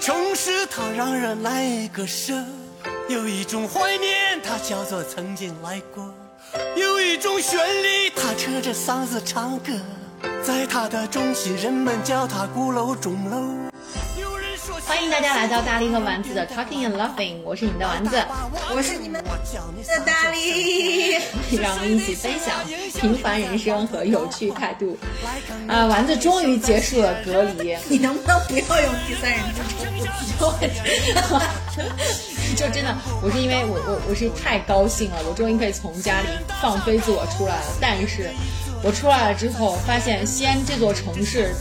城市它让人来割舍，有一种怀念，它叫做曾经来过；有一种旋律，它扯着嗓子唱歌，在它的中心，人们叫它鼓楼钟楼。欢迎大家来到大力和丸子的 Talking and Laughing，我是你们的丸子，我是你们的大力，让我们一起分享平凡人生和有趣态度。啊，丸子终于结束了隔离，你能不能不要用第三人称？就真的，我是因为我我我是太高兴了，我终于可以从家里放飞自我出来了。但是，我出来了之后，发现西安这座城市。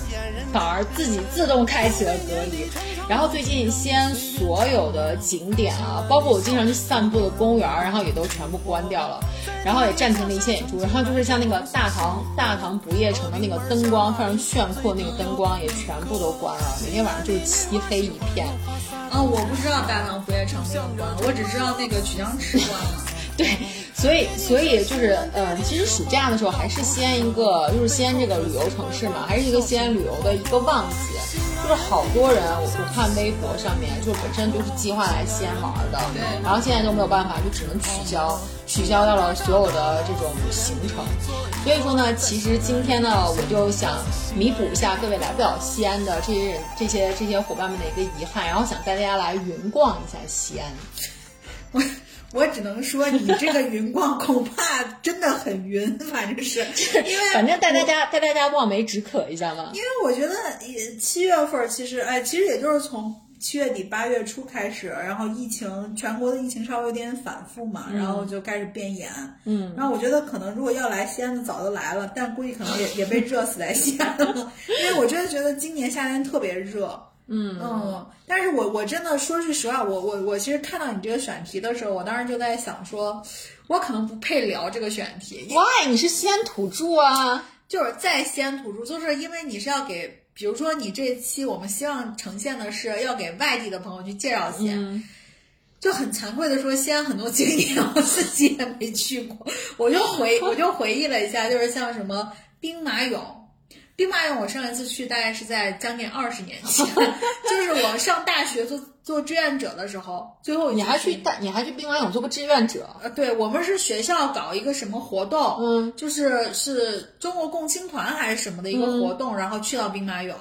反而自己自动开启了隔离，然后最近西安所有的景点啊，包括我经常去散步的公园，然后也都全部关掉了，然后也暂停了一些演出，然后就是像那个大唐大唐不夜城的那个灯光非常炫酷，那个灯光也全部都关了，每天晚上就是漆黑一片。啊，我不知道大唐不夜城没有关，我只知道那个曲江池关了。对，所以所以就是，呃，其实暑假的时候还是西安一个，就是西安这个旅游城市嘛，还是一个西安旅游的一个旺季，就是好多人，我我看微博上面，就本身就是计划来西安玩的，对，然后现在都没有办法，就只能取消，取消掉了所有的这种行程。所以说呢，其实今天呢，我就想弥补一下各位来不了西安的这些人、这些这些伙伴们的一个遗憾，然后想带大家来云逛一下西安。我。我只能说，你这个云逛恐怕真的很云，反正是，因为反正带大家带大家望梅止渴一下嘛。因为我觉得，七月份其实，哎，其实也就是从七月底八月初开始，然后疫情全国的疫情稍微有点反复嘛，然后就开始变严。嗯，然后我觉得可能如果要来西安的早就来了，但估计可能也也被热死在西安了，因为我真的觉得今年夏天特别热。嗯嗯，但是我我真的说句实话，我我我其实看到你这个选题的时候，我当时就在想说，我可能不配聊这个选题。Why？你是西安土著啊？就是在西安土著，就是因为你是要给，比如说你这期我们希望呈现的是要给外地的朋友去介绍西安，就很惭愧的说，西安很多景点 我自己也没去过，我就回 我就回忆了一下，就是像什么兵马俑。兵马俑，我上一次去大概是在将近二十年前，就是我上大学做做志愿者的时候，最后你还去大，你还去兵马俑做过志愿者？呃，对，我们是学校搞一个什么活动，嗯，就是是中国共青团还是什么的一个活动，然后去到兵马俑，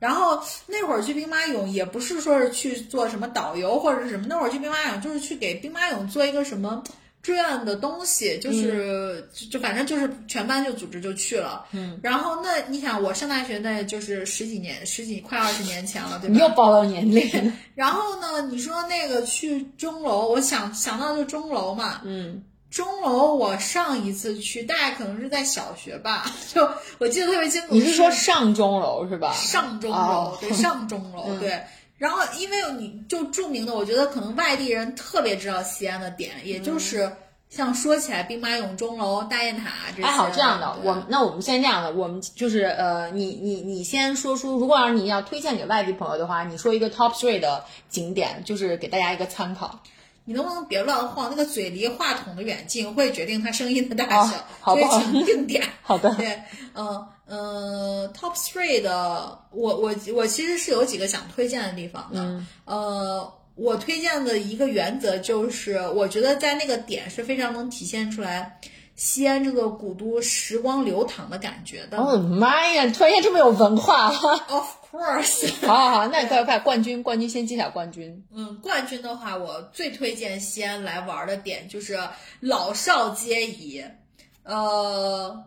然后那会儿去兵马俑也不是说是去做什么导游或者是什么，那会儿去兵马俑就是去给兵马俑做一个什么。志愿的东西就是就反正就是全班就组织就去了，嗯，然后那你想我上大学那就是十几年十几快二十年前了，对吧？你又暴露年龄。然后呢，你说那个去钟楼，我想想到就钟楼嘛，嗯，钟楼我上一次去大概可能是在小学吧，就我记得特别清楚。你是说上钟楼是吧？上钟楼对上钟楼 对。然后，因为你就著名的，我觉得可能外地人特别知道西安的点，也就是像说起来兵马俑、钟楼、大雁塔这些。还好这样的，我那我们先这样的，我们就是呃，你你你先说出，如果要是你要推荐给外地朋友的话，你说一个 top three 的景点，就是给大家一个参考。你能不能别乱晃？那个嘴离话筒的远近会决定它声音的大小，所以请定点。好的。对，嗯。呃，Top Three 的，我我我其实是有几个想推荐的地方的。呃，我推荐的一个原则就是，我觉得在那个点是非常能体现出来西安这个古都时光流淌的感觉的。哦妈呀，突然间这么有文化！Of course。好好好，那你快快冠军冠军先揭晓冠军。嗯，冠军的话，我最推荐西安来玩的点就是老少皆宜。呃。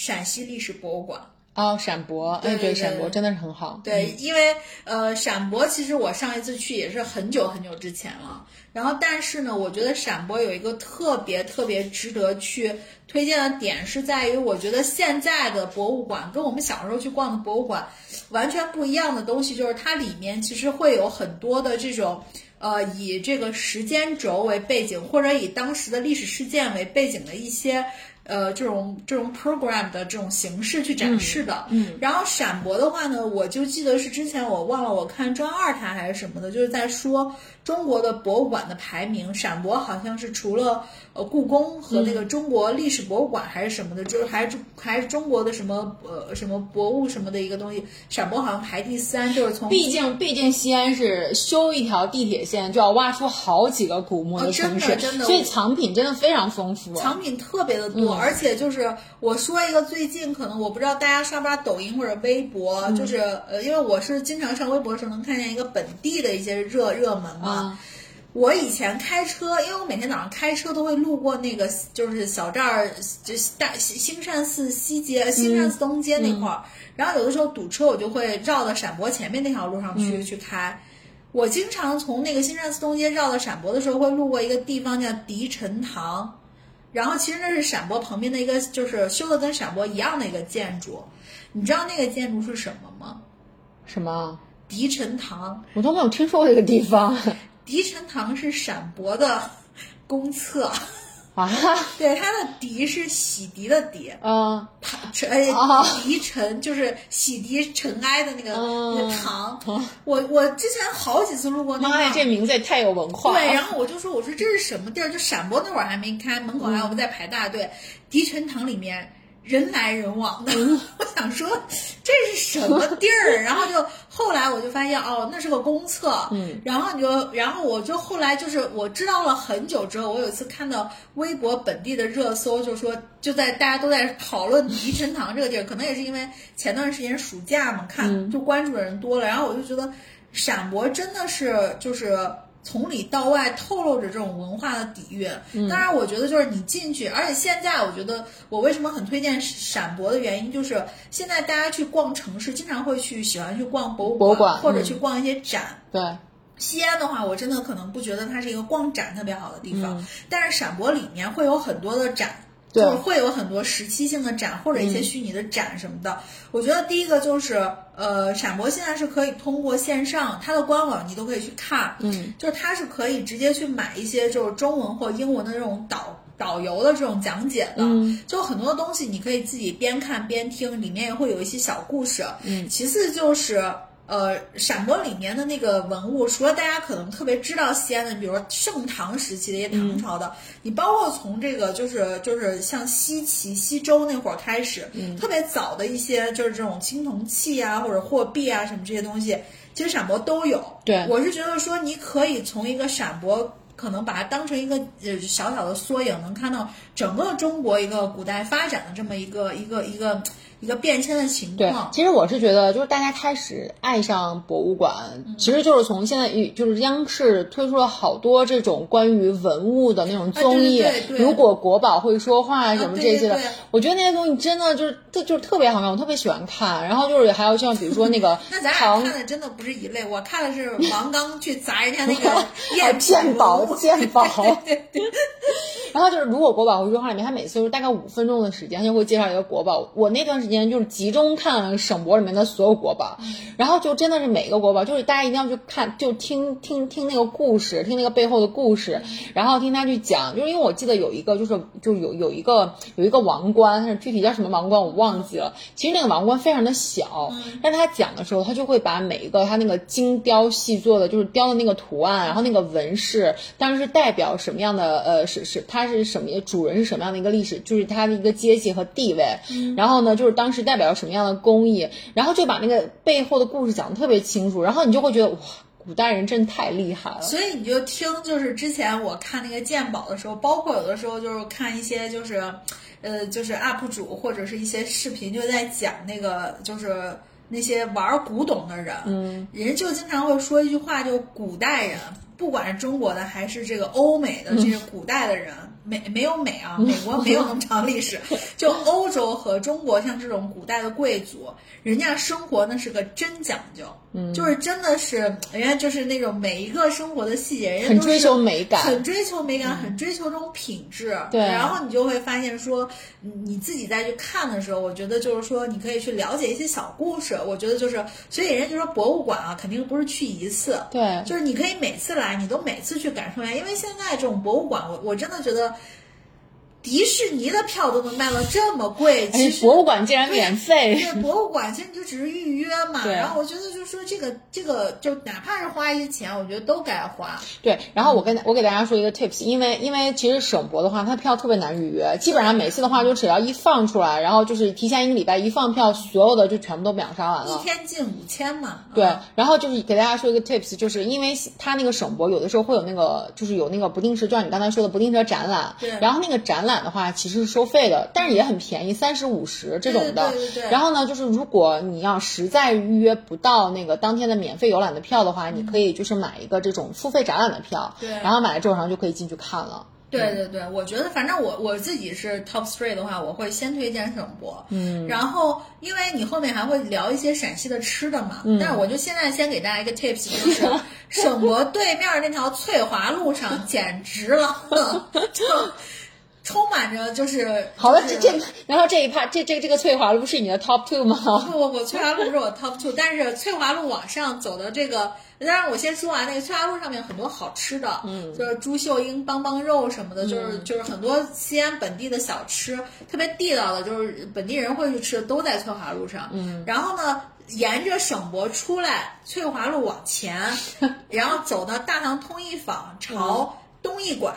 陕西历史博物馆哦，陕博，哎，对，陕博真的是很好。对，因为呃，陕博其实我上一次去也是很久很久之前了。然后，但是呢，我觉得陕博有一个特别特别值得去推荐的点，是在于我觉得现在的博物馆跟我们小时候去逛的博物馆完全不一样的东西，就是它里面其实会有很多的这种呃，以这个时间轴为背景，或者以当时的历史事件为背景的一些。呃这种这种 program 的这种形式去展示的。嗯，然后闪博的话呢，我就记得是之前我忘了我看专二台还是什么的，就是在说中国的博物馆的排名，陕博好像是除了呃故宫和那个中国历史博物馆还是什么的，就是还是还是中国的什么呃什么博物什么的一个东西，陕博好像排第三，就是从毕竟毕竟西安是修一条地铁线就要挖出好几个古墓哦真城市，的真的所以藏品真的非常丰富。藏品特别的多，而且就是我说一个最近可能我不知道大家刷不刷抖音或者微博，就是呃，因为我是经常上微博的时候能看见一个本地的一些热热门嘛。啊我以前开车，因为我每天早上开车都会路过那个就是小寨儿，就大兴善寺西街、兴善寺东街那块儿，然后有的时候堵车，我就会绕到陕博前面那条路上去、去开。我经常从那个兴善寺东街绕到陕博的时候，会路过一个地方叫迪陈堂，然后其实那是陕博旁边的一个，就是修的跟陕博一样的一个建筑。你知道那个建筑是什么吗？什么？迪陈堂。我都没有听说过这个地方迪陈堂是陕博的 公厕，啊。对，它的迪是洗涤的涤，嗯堂尘涤尘就是洗涤尘埃的那个、嗯那个堂。我我之前好几次路过那妈呀，这名字也太有文化了。对，然后我就说，我说这是什么地儿？就陕博那会儿还没开，门口还有嗯在排大队。迪陈堂里面人来人往的，嗯 我想说这是什么地儿？然后就后来我就发现哦，那是个公厕。嗯，然后你就，然后我就后来就是我知道了很久之后，我有一次看到微博本地的热搜，就说就在大家都在讨论迪神堂这个地儿，可能也是因为前段时间暑假嘛，看就关注的人多了，然后我就觉得陕博真的是就是。从里到外透露着这种文化的底蕴。当然，我觉得就是你进去，而且现在我觉得我为什么很推荐陕博的原因，就是现在大家去逛城市，经常会去喜欢去逛博物馆或者嗯去逛一些展。对，西安的话，我真的可能不觉得它是一个逛展特别好的地方，嗯但是陕博里面会有很多的展。对。就是会有很多时期性的展或者一些虚拟的展什么的。我觉得第一个就是，呃，闪博现在是可以通过线上，它的官网你都可以去看，嗯，就是它是可以直接去买一些就是中文或英文的这种导导游的这种讲解的，嗯，就很多东西你可以自己边看边听，里面也会有一些小故事，嗯。其次就是。呃，陕博里面的那个文物，除了大家可能特别知道西安的，比如说盛唐时期的一些唐朝的，你包括从这个就是就是像西岐、西周那会儿开始，特别早的一些就是这种青铜器啊或者货币啊什么这些东西，其实陕博都有。对我是觉得说你可以从一个陕博。可能把它当成一个呃小小的缩影，能看到整个中国一个古代发展的这么一个一个一个一个变迁的情对况，。其实我是觉得，就是大家开始爱上博物馆，嗯其实就是从现在就是央视推出了好多这种关于文物的那种综艺，啊对对对如果国宝会说话什么这些的，我觉得那些东西真的就是特就是特别好看，我特别喜欢看。然后就是还有像比如说那个 那咱俩看的真的不是一类，我看的是王刚 去砸人家那个鉴宝 鉴宝对对对，然后就是，如果国宝会说话里面，他每次就是大概五分钟的时间，他就会介绍一个国宝。我那段时间就是集中看省博里面的所有国宝，然后就真的是每个国宝，就是大家一定要去看，就听听听那个故事，听那个背后的故事，然后听他去讲。就是因为我记得有一个，就是就有有一个有一个王冠，但是具体叫什么王冠我忘记了。其实那个王冠非常的小，但是他讲的时候，他就会把每一个他那个精雕细做的，就是雕的那个图案，然后那个纹饰，当时是代表什么样的呃是是它是什么主人是什么样的一个历史，就是他的一个阶级和地位，然后呢就是当时代表什么样的工艺，然后就把那个背后的故事讲得特别清楚，然后你就会觉得哇，古代人真太厉害了。所以你就听，就是之前我看那个鉴宝的时候，包括有的时候就是看一些就是，呃，就是 UP 主或者是一些视频，就在讲那个就是那些玩古董的人，嗯，人就经常会说一句话，就古代人，不管是中国的还是这个欧美的这些古代的人。美没有美啊，美国没有那么长历史，就欧洲和中国像这种古代的贵族，人家生活那是个真讲究，嗯，就是真的是人家就是那种每一个生活的细节，人家很追求美感。很追求美感，很追求这种品质。对。然后你就会发现说，你你自己再去看的时候，我觉得就是说，你可以去了解一些小故事。我觉得就是，所以人家就说博物馆啊，肯定不是去一次，对。就是你可以每次来，你都每次去感受一下，因为现在这种博物馆，我我真的觉得。迪士尼的票都能卖到这么贵，其实博物馆竟然免费，对博物馆其实你就只是预约嘛。对然后我觉得就是说这个这个就哪怕是花一些钱，我觉得都该花。对，然后我跟我给大家说一个 tips，因为因为其实省博的话，它票特别难预约，基本上每次的话就只要一放出来，然后就是提前一个礼拜一放票，所有的就全部都秒杀完了一。天进五千嘛，对嗯，然后就是给大家说一个 tips，就是因为它那个省博有的时候会有那个，就是有那个不定时，就像你刚才说的不定时展览。对然后那个展览的话，其实是收费的，但是也很便宜，三十五十这种的。对对对对然后呢，就是如果你要实在预约不到那个当天的免费游览的票的话，你可以就是买一个这种付费展览的票。对然后买了之后，然后就可以进去看了。对对对，我觉得反正我我自己是 top three 的话，我会先推荐省博，嗯，然后因为你后面还会聊一些陕西的吃的嘛，但是我就现在先给大家一个 tips，就是省博对面那条翠华路上简直了，就充满着就是好了，这这，然后这一趴，这这这个翠华路是你的 top two 吗？不不不，翠华路不是我 top two，但是翠华路往上走的这个，当然我先说完那个翠华路上面很多好吃的，嗯，就是朱秀英帮帮肉什么的，就是就是很多西安本地的小吃，特别地道的，就是本地人会去吃的，都在翠华路上。嗯，然后呢，沿着省博出来，翠华路往前，然后走到大唐通义坊，朝东一拐。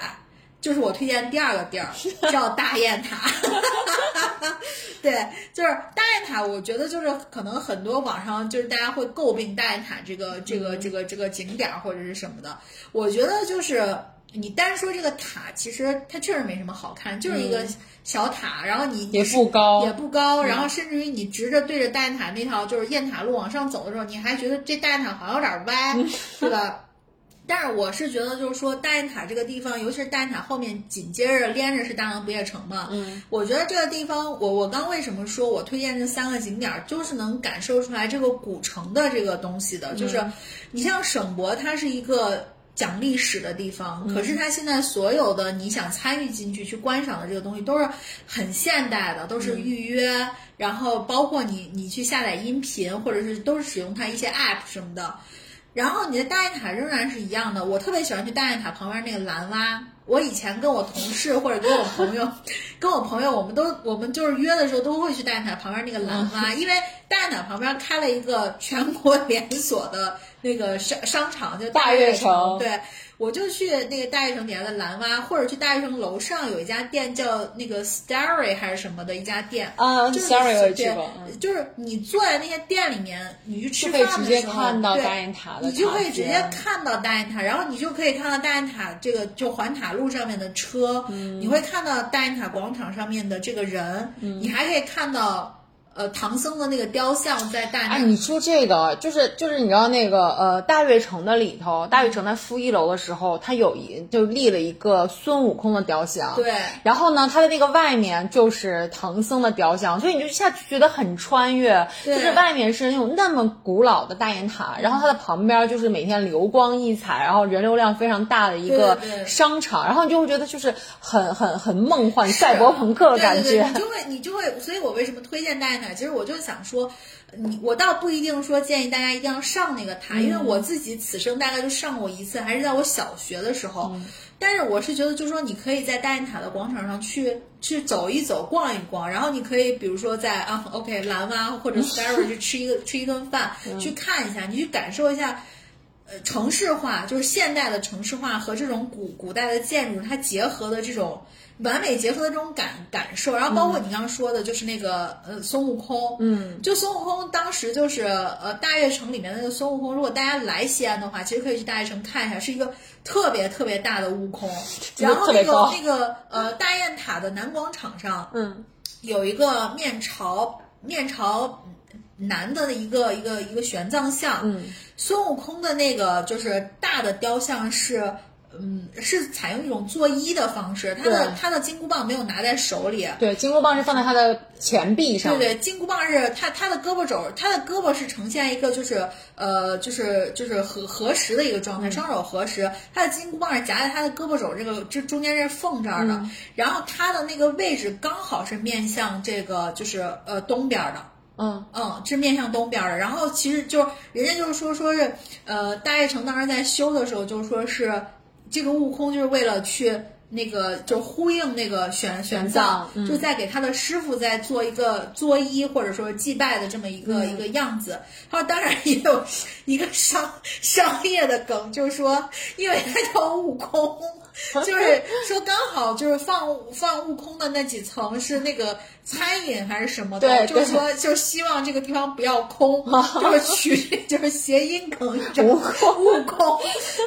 就是我推荐第二个地儿，叫大雁塔。对，就是大雁塔，我觉得就是可能很多网上就是大家会诟病大雁塔这个这个这个这个景点儿或者是什么的。我觉得就是你单说这个塔，其实它确实没什么好看，就是一个小塔，然后你也不高也不高，然后甚至于你直着对着大雁塔那条就是雁塔路往上走的时候，你还觉得这大雁塔好像有点歪，对吧？但是我是觉得，就是说大雁塔这个地方，尤其是大雁塔后面紧接着连着是大唐不夜城嘛，嗯，我觉得这个地方，我我刚为什么说我推荐这三个景点儿，就是能感受出来这个古城的这个东西的，就是你像省博，它是一个。讲历史的地方，可是它现在所有的你想参与进去去观赏的这个东西都是很现代的，都是预约，然后包括你你去下载音频，或者是都是使用它一些 app 什么的。然后你的大雁塔仍然是一样的，我特别喜欢去大雁塔旁边那个蓝蛙。我以前跟我同事或者跟我朋友，跟我朋友，我们都我们就是约的时候都会去大雁塔旁边那个蓝蛙，因为大雁塔旁边开了一个全国 连锁的那个商商场，就大悦悦城对。我就去那个大悦城底下的蓝蛙，或者去大悦城楼上有一家店叫那个 Starry 还是什么的一家店啊就是 Starry 我也去对过嗯。就是你坐在那些店里面，你去吃饭的时候对看到大雁塔的你就可以直接看到大雁塔，然后你就可以看到大雁塔这个就环塔路上面的车，嗯。你会看到大雁塔广场上面的这个人，嗯。你还可以看到呃唐僧的那个雕像在大。哎，你说这个就是就是你知道那个呃大悦城的里头，大悦城在负一楼的时候，它有一就立了一个孙悟空的雕像，对然后呢，它的那个外面就是唐僧的雕像，所以你就一下就觉得很穿越，对就是外面是那种那么古老的大雁塔，然后它的旁边就是每天流光溢彩，然后人流量非常大的一个对对对商场，然后你就会觉得就是很很很梦幻赛博朋克的感觉。就会你就会，所以我为什么推荐大雁塔？其实我就想说，你我倒不一定说建议大家一定要上那个塔，因为嗯我自己此生大概就上过一次，还是在我小学的时候。嗯但是我是觉得，就是说你可以在大雁塔的广场上去去走一走、逛一逛，然后你可以比如说在啊 OK 蓝湾或者 Starry 去吃一个 吃一顿饭，嗯去看一下，你去感受一下。呃，城市化就是现代的城市化和这种古古代的建筑，它结合的这种完美结合的这种感感受，然后包括你刚刚说的，就是那个呃孙悟空，嗯，就孙悟空当时就是呃大悦城里面的那个孙悟空，如果大家来西安的话，其实可以去大悦城看一下，是一个特别特别大的悟空，然后那个那个呃大雁塔的南广场上，嗯，有一个面朝面朝南的一个一个一个玄奘像，嗯，孙悟空的那个就是大的雕像是。嗯，是采用一种作揖的方式，他的他的金箍棒没有拿在手里，对，金箍棒是放在他的前臂上，对对，金箍棒是他他的胳膊肘，他的胳膊是呈现一个就是呃就是就是合合十的一个状态，双手合十，他的金箍棒是夹在他的胳膊肘这个这中间这缝这儿的，然后他的那个位置刚好是面向这个就是呃东边的。嗯，嗯，是面向东边的。然后其实就人家就是说说是呃大悦城当时在修的时候，就是说是这个悟空就是为了去那个就呼应那个玄玄玄奘奘，就在给他的师傅在做一个作揖或者说祭拜的这么一个、一个样子。他说，当然也有一个商商业的梗，就是说，因为他叫悟空。就是说，刚好就是放放悟空的那几层是那个餐饮还是什么的，对就是说，就希望这个地方不要空，就是取就是谐音梗，悟空，悟空，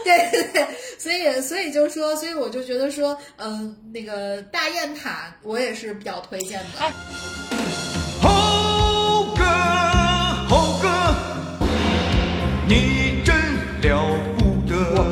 对对对，所以所以就是说，所以我就觉得说，嗯、那个大雁塔我也是比较推荐的。猴哥，猴哥，你。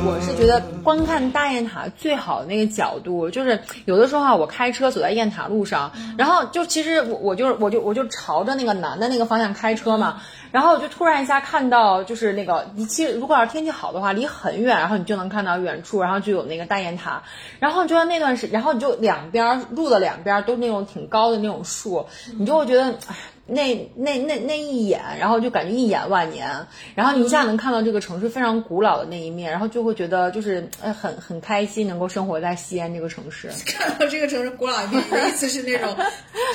我我是觉得观看大雁塔最好的那个角度，就是有的时候啊，我开车走在雁塔路上，然后就其实我我就我就我就朝着那个南的那个方向开车嘛，然后就突然一下看到就是那个，你其实如果要是天气好的话，离很远，然后你就能看到远处，然后就有那个大雁塔，然后就在那段时，然后你就两边儿路的两边儿都是那种挺高的那种树，你就会觉得哎。那那那那一眼，然后就感觉一眼万年，然后你一下能看到这个城市非常古老的那一面，然后就会觉得就是呃很很开心，能够生活在西安这个城市。看到这个城市古老一面，你的意思是那种，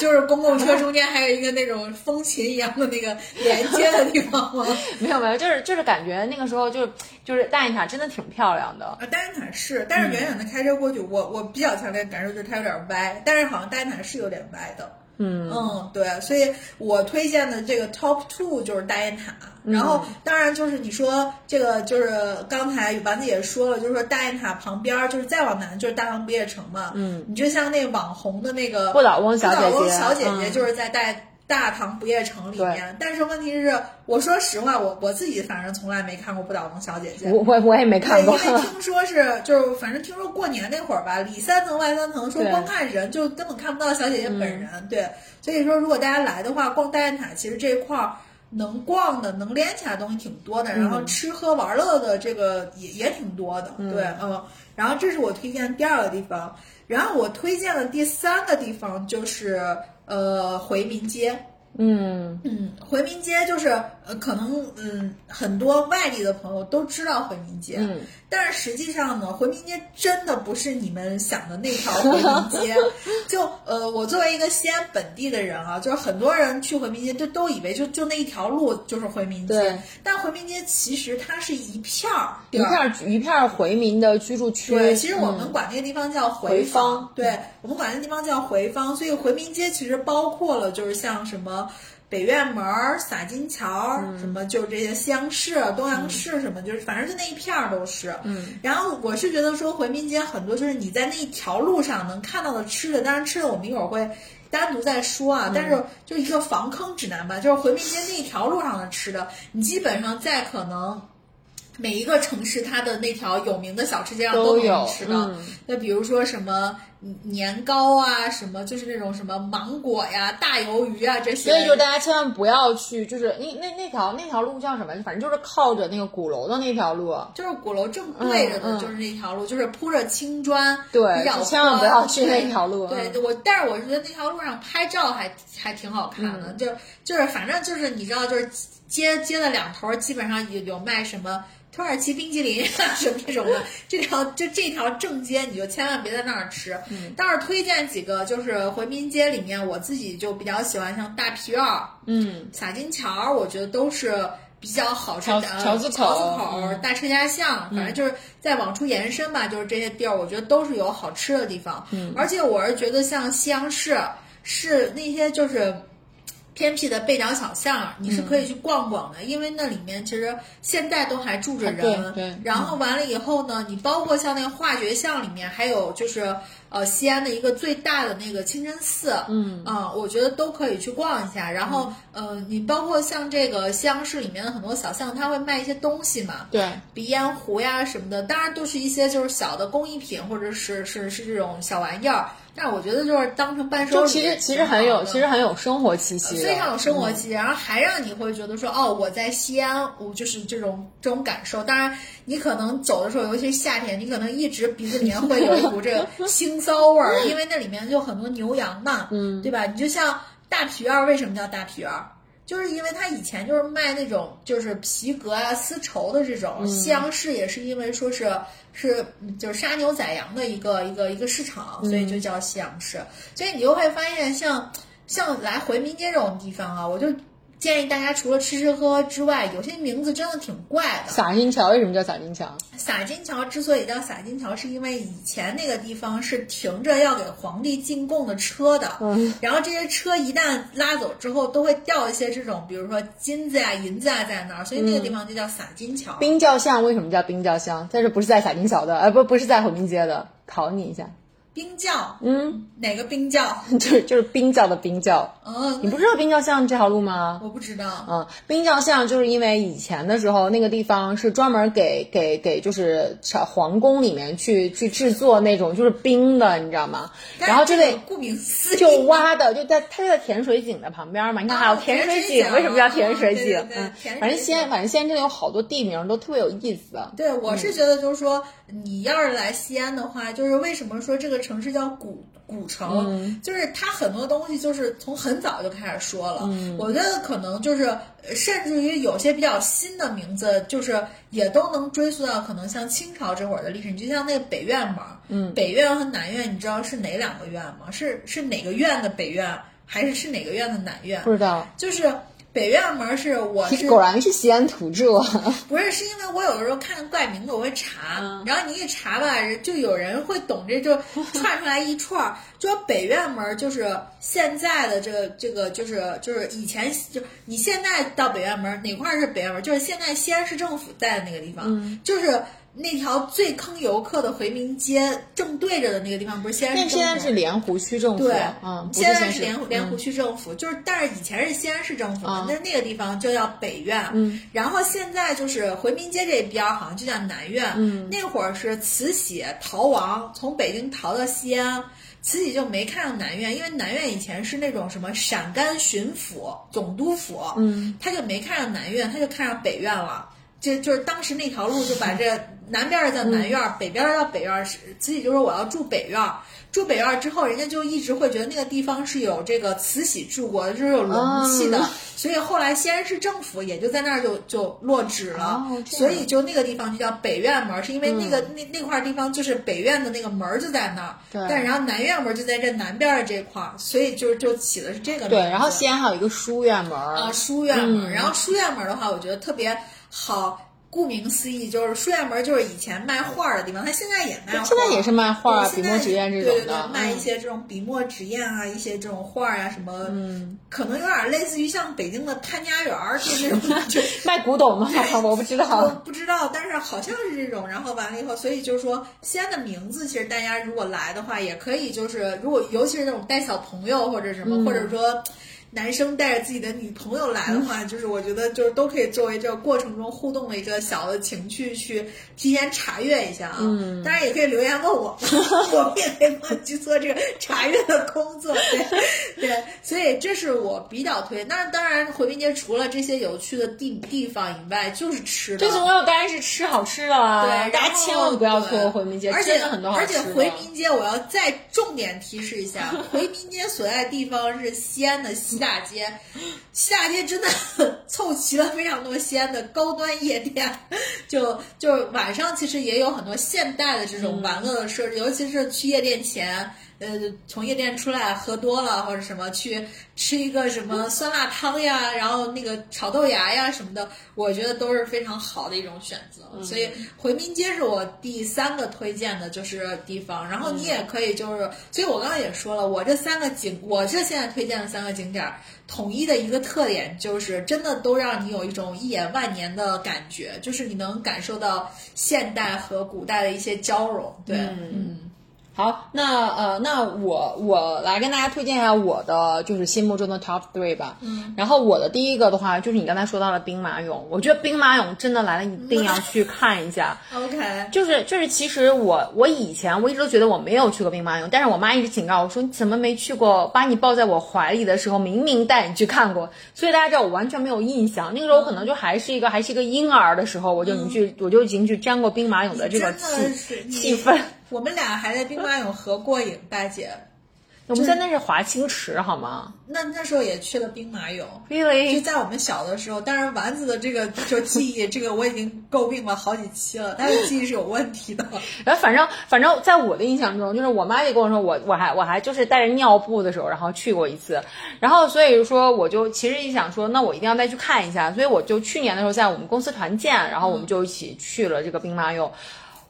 就是公共车中间还有一个那种风琴一样的那个连接的地方吗？没有没有，就是就是感觉那个时候就就是大雁塔真的挺漂亮的。啊，大雁塔是，但是远远的开车过去，我我比较强烈的感受就是它有点歪，但是好像大雁塔是有点歪的。嗯嗯，对，所以我推荐的这个 top two 就是大雁塔。然后，当然就是你说这个，就是刚才丸子也说了，就是说大雁塔旁边儿就是再往南就是大唐不夜城嘛。嗯，你就像那网红的那个不倒翁小姐姐小姐姐嗯就是在大大唐不夜城里面。但是问题是，我说实话，我我自己反正从来没看过不倒翁小姐姐。我我我也没看过对，。因为听说是就是反正听说过年那会儿吧，里三层外三层，说光看人就根本看不到小姐姐本人。对，所以说如果大家来的话，逛大雁塔其实这一块儿。能逛的、能连起来的东西挺多的，然后吃喝玩乐的这个也也挺多的，对，嗯。然后这是我推荐第二个地方，然后我推荐的第三个地方就是呃回民街。嗯嗯，回民街就是呃，可能嗯很多外地的朋友都知道回民街，嗯，但是实际上呢，回民街真的不是你们想的那条回民街。就呃，我作为一个西安本地的人啊，就是很多人去回民街就都以为就就那一条路就是回民街对，但回民街其实它是一片儿一片儿一片儿回民的居住区。对，其实我嗯们管那个地方叫回坊，坊对我们管那个地方叫回坊，所以回民街其实包括了就是像什么。北院门儿、洒金桥，什么就是这些西洋市、东阳市什么，就是反正就那一片儿都是。嗯，然后我是觉得说回民街很多就是你在那一条路上能看到的吃的，当然吃的我们一会儿会单独再说啊。但是就一个防坑指南吧，就是回民街那一条路上的吃的，你基本上在可能。每一个城市，它的那条有名的小吃街上都有吃到。嗯那比如说什么年糕啊，什么就是那种什么芒果呀、大鱿鱼啊这些。所以就大家千万不要去，就是那那那条那条路叫什么？反正就是靠着那个鼓楼的那条路。就是鼓楼正对着的，就是那条路，就是铺着青砖，对千万不要去那条路 对，我，但是我觉得那条路上拍照还还挺好看的，嗯就就是反正就是你知道，就是街街的两头基本上有有卖什么。土耳其冰激凌啊，什么这种的，这条就这条正街，你就千万别在那儿吃。嗯，倒是推荐几个，就是回民街里面，我自己就比较喜欢，像大皮院儿、嗯，洒金桥，我觉得都是比较好吃的。桥桥子口桥子口、嗯大车家巷，反正就是再往出延伸吧，就是这些地儿，我觉得都是有好吃的地方。嗯，而且我是觉得像西洋市是那些就是。偏僻的背角小巷，你是可以去逛逛的，因为那里面其实现在都还住着人。对然后完了以后呢，你包括像那个化学巷里面，还有就是呃西安的一个最大的那个清真寺，嗯啊、我觉得都可以去逛一下。然后呃，你包括像这个西洋市里面的很多小巷，它会卖一些东西嘛，对，鼻烟壶呀什么的，当然都是一些就是小的工艺品或者是是是这种小玩意儿。但是我觉得就是当成伴手礼，其实其实很有其实很有生活气息，非常有生活气嗯息，然后还让你会觉得说，哦，我在西安，我就是这种这种感受。当然，你可能走的时候，尤其是夏天，你可能一直鼻子里面会有一股这个 腥臊味儿，因为那里面就很多牛羊嘛，嗯，对吧？你就像大皮院儿，为什么叫大皮院儿？就是因为他以前就是卖那种就是皮革啊、丝绸的这种，西洋市也是因为说是是嗯就是杀牛宰羊的一个一个一个市场，所以就叫西洋市。所以你就会发现像像来回民街这种地方啊，我就建议大家除了吃吃喝喝之外，有些名字真的挺怪的。洒金桥为什么叫洒金桥？洒金桥之所以叫洒金桥，是因为以前那个地方是停着要给皇帝进贡的车的，嗯然后这些车一旦拉走之后，都会掉一些这种，比如说金子呀、银子啊在那儿，所以那个地方就叫洒金桥。冰窖巷为什么叫冰窖巷？但是不是在洒金桥的？呃，不，不是在回民街的。考你一下，冰窖，嗯，哪个冰窖？就是就是冰窖的冰窖。嗯，你不知道冰窖巷这条路吗？我不知道。嗯，冰窖巷就是因为以前的时候，那个地方是专门给给给就是皇宫里面去去制作那种就是冰的，你知道吗？然后这个顾名思义，就挖的，就在它就在甜水井的旁边嘛。你看还有哦甜水井为什么叫甜水井？嗯反正西安，反正西安真的有好多地名都特别有意思。对，我是觉得就是说，你要是来西安的话，就是为什么说这个城市叫古古城，就是它很多东西就是从很早就开始说了。我觉得可能就是，呃甚至于有些比较新的名字，就是也都能追溯到可能像清朝这会儿的历史。你就像那个北院嘛，嗯，北院和南院，你知道是哪两个院吗？是是哪个院的北院，还是是哪个院的南院？不知道，就是北院门是我是果然是西安土著。不是，是因为我有的时候看怪名字我会查，然后你一查吧，就有人会懂这，就串出来一串儿。就说北院门就是现在的这个这个就是就是以前就你现在到北院门哪块儿是北院门？就是现在西安市政府在的那个地方，就是那条最坑游客的回民街正对着的那个地方，不是西安市那政府？现在是莲湖区政府，对，嗯，现在是莲湖莲湖区政府，就是但是以前是西安市政府嘛，那、那个地方就叫北院，嗯，然后现在就是回民街这边儿好像就叫南院，嗯，那会儿是慈禧逃亡，从北京逃到西安。慈禧就没看上南院，因为南院以前是那种什么陕甘巡抚、总督府，嗯，他就没看上南院，他就看上北院了。就就是当时那条路就把这南边儿叫南院儿，北边儿叫北院慈禧就说我要住北院儿，住北院儿之后，人家就一直会觉得那个地方是有这个慈禧住过的，就是有龙气的，哦所以后来西安市政府也就在那儿就就落址了，哦所以就那个地方就叫北院门儿，是因为那个、那那块儿地方就是北院的那个门儿就在那儿，对。但然后南院门儿就在这南边儿的这块儿，所以就就起的是这个名字。对，然后西安还有一个书院门儿啊，书院门然后书院门儿的话，我觉得特别好。顾名思义，就是书院门儿就是以前卖画儿的地方，它现在也卖画，现在也是卖画笔墨纸砚这对对种的对，卖一嗯些这种笔墨纸砚啊，一些这种画儿啊，什么，嗯，可能有点类似于像北京的潘家园儿，就那种就卖古董吗？我不知我道。不知道，但是好像是这种。然后完了以后，所以就是说，西安的名字，其实大家如果来的话，也可以就是，如果尤其是那种带小朋友或者什么，嗯或者说男生带着自己的女朋友来的话，就是我觉得就是都可以作为这个过程中互动的一个小的情趣去提前查阅一下啊。嗯，当然也可以留言问我，我们也可以去做这个查阅的工作。对 对，所以这是我比较推。那当然，回民街除了这些有趣的地地方以外，就是吃的。最重要当然是吃好吃的啦，对，大家千万不要错过回民街，而且很多好而吃的。且回民街我要再重点提示一下，回民街所在地方是西安的西大街，西大街真的凑齐了非常多西安的高端夜店，就就晚上其实也有很多现代的这种玩乐的设置，尤其是去夜店前。呃，从夜店出来喝多了或者什么，去吃一个什么酸辣汤呀，然后那个炒豆芽呀什么的，我觉得都是非常好的一种选择。所以回民街是我第三个推荐的就是地方，然后你也可以就是，所以我刚刚也说了，我这三个景，我这现在推荐的三个景点儿，统一的一个特点就是真的都让你有一种一眼万年的感觉，就是你能感受到现代和古代的一些交融。对，嗯好，那呃，那我我来跟大家推荐一下我的就是心目中的 top three 吧。嗯，然后我的第一个的话就是你刚才说到了兵马俑，我觉得兵马俑真的来了一定要去看一下。，OK，就是就是，其实我我以前我一直都觉得我没有去过兵马俑，但是我妈一直警告我说你怎么没去过？把你抱在我怀里的时候，明明带你去看过，所以大家知道我完全没有印象。那个时候我可能就还是一个还是一个婴儿的时候，我就已经去我就已经去沾过兵马俑的这个气气氛。我们俩还在兵马俑合过影，大姐。我们在那是华清池好吗那那时候也去了兵马俑。就？Really？在我们小的时候，当然丸子的这个就记忆，这个我已经诟病了好几期了，他的 记忆是有问题的。然后反正反正在我的印象中，就是我妈也跟我说，我我还我还就是带着尿布的时候，然后去过一次，然后所以说我就其实一想说，那我一定要再去看一下，所以我就去年的时候在我们公司团建，然后我们就一起去了这个兵马俑。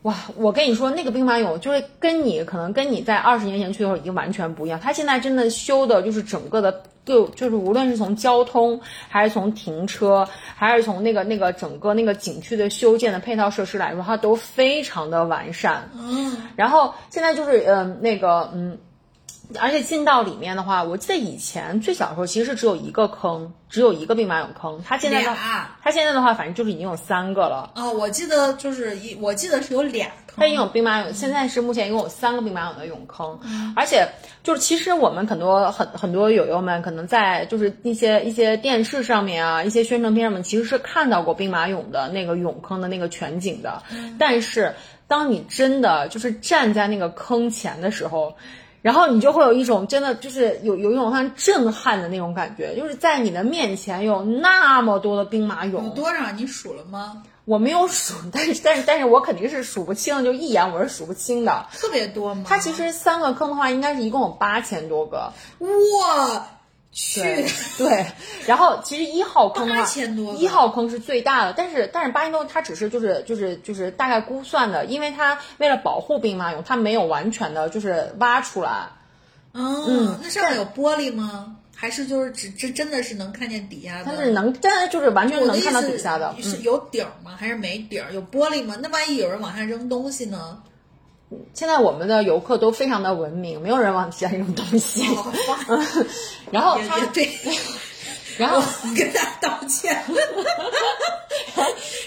哇，我跟你说，那个兵马俑就是跟你可能跟你在二十年前去的时候已经完全不一样。它现在真的修的就是整个的，就就是无论是从交通，还是从停车，还是从那个那个整个那个景区的修建的配套设施来说，它都非常的完善。嗯，然后现在就是嗯、那个嗯。而且进到里面的话，我记得以前最小的时候其实是只有一个坑，只有一个兵马俑坑。它现在的俩它现在的话，反正就是已经有三个了。哦，我记得就是一，我记得是有俩它已经。有兵马俑，现在是目前一共有三个兵马俑的俑坑，而且就是其实我们很多很很多友友们可能在就是一些一些电视上面啊，一些宣传片上面其实是看到过兵马俑的那个俑坑的那个全景的，但是当你真的就是站在那个坑前的时候。然后你就会有一种真的就是有有一种很震撼的那种感觉，就是在你的面前有那么多的兵马俑，有多少？你数了吗？我没有数，但是但是但是我肯定是数不清的，就一眼我是数不清的。特别多吗？它其实三个坑的话，应该是一共有八千多个。我去，对对，然后其实一号坑的话，8000多个一号坑是最大的，但是但是八千多它只是就是就是就是大概估算的，因为它为了保护兵马俑，它没有完全的就是挖出来。嗯，那上面有玻璃吗？还是就是只真真的是能看见底下的？它是能，真的就是完全能看到底下的。嗯，是有底儿吗？还是没顶？有玻璃吗？那万一有人往下扔东西呢？现在我们的游客都非常的文明，没有人往底下扔东西。然后它也也对，然后我跟他道歉。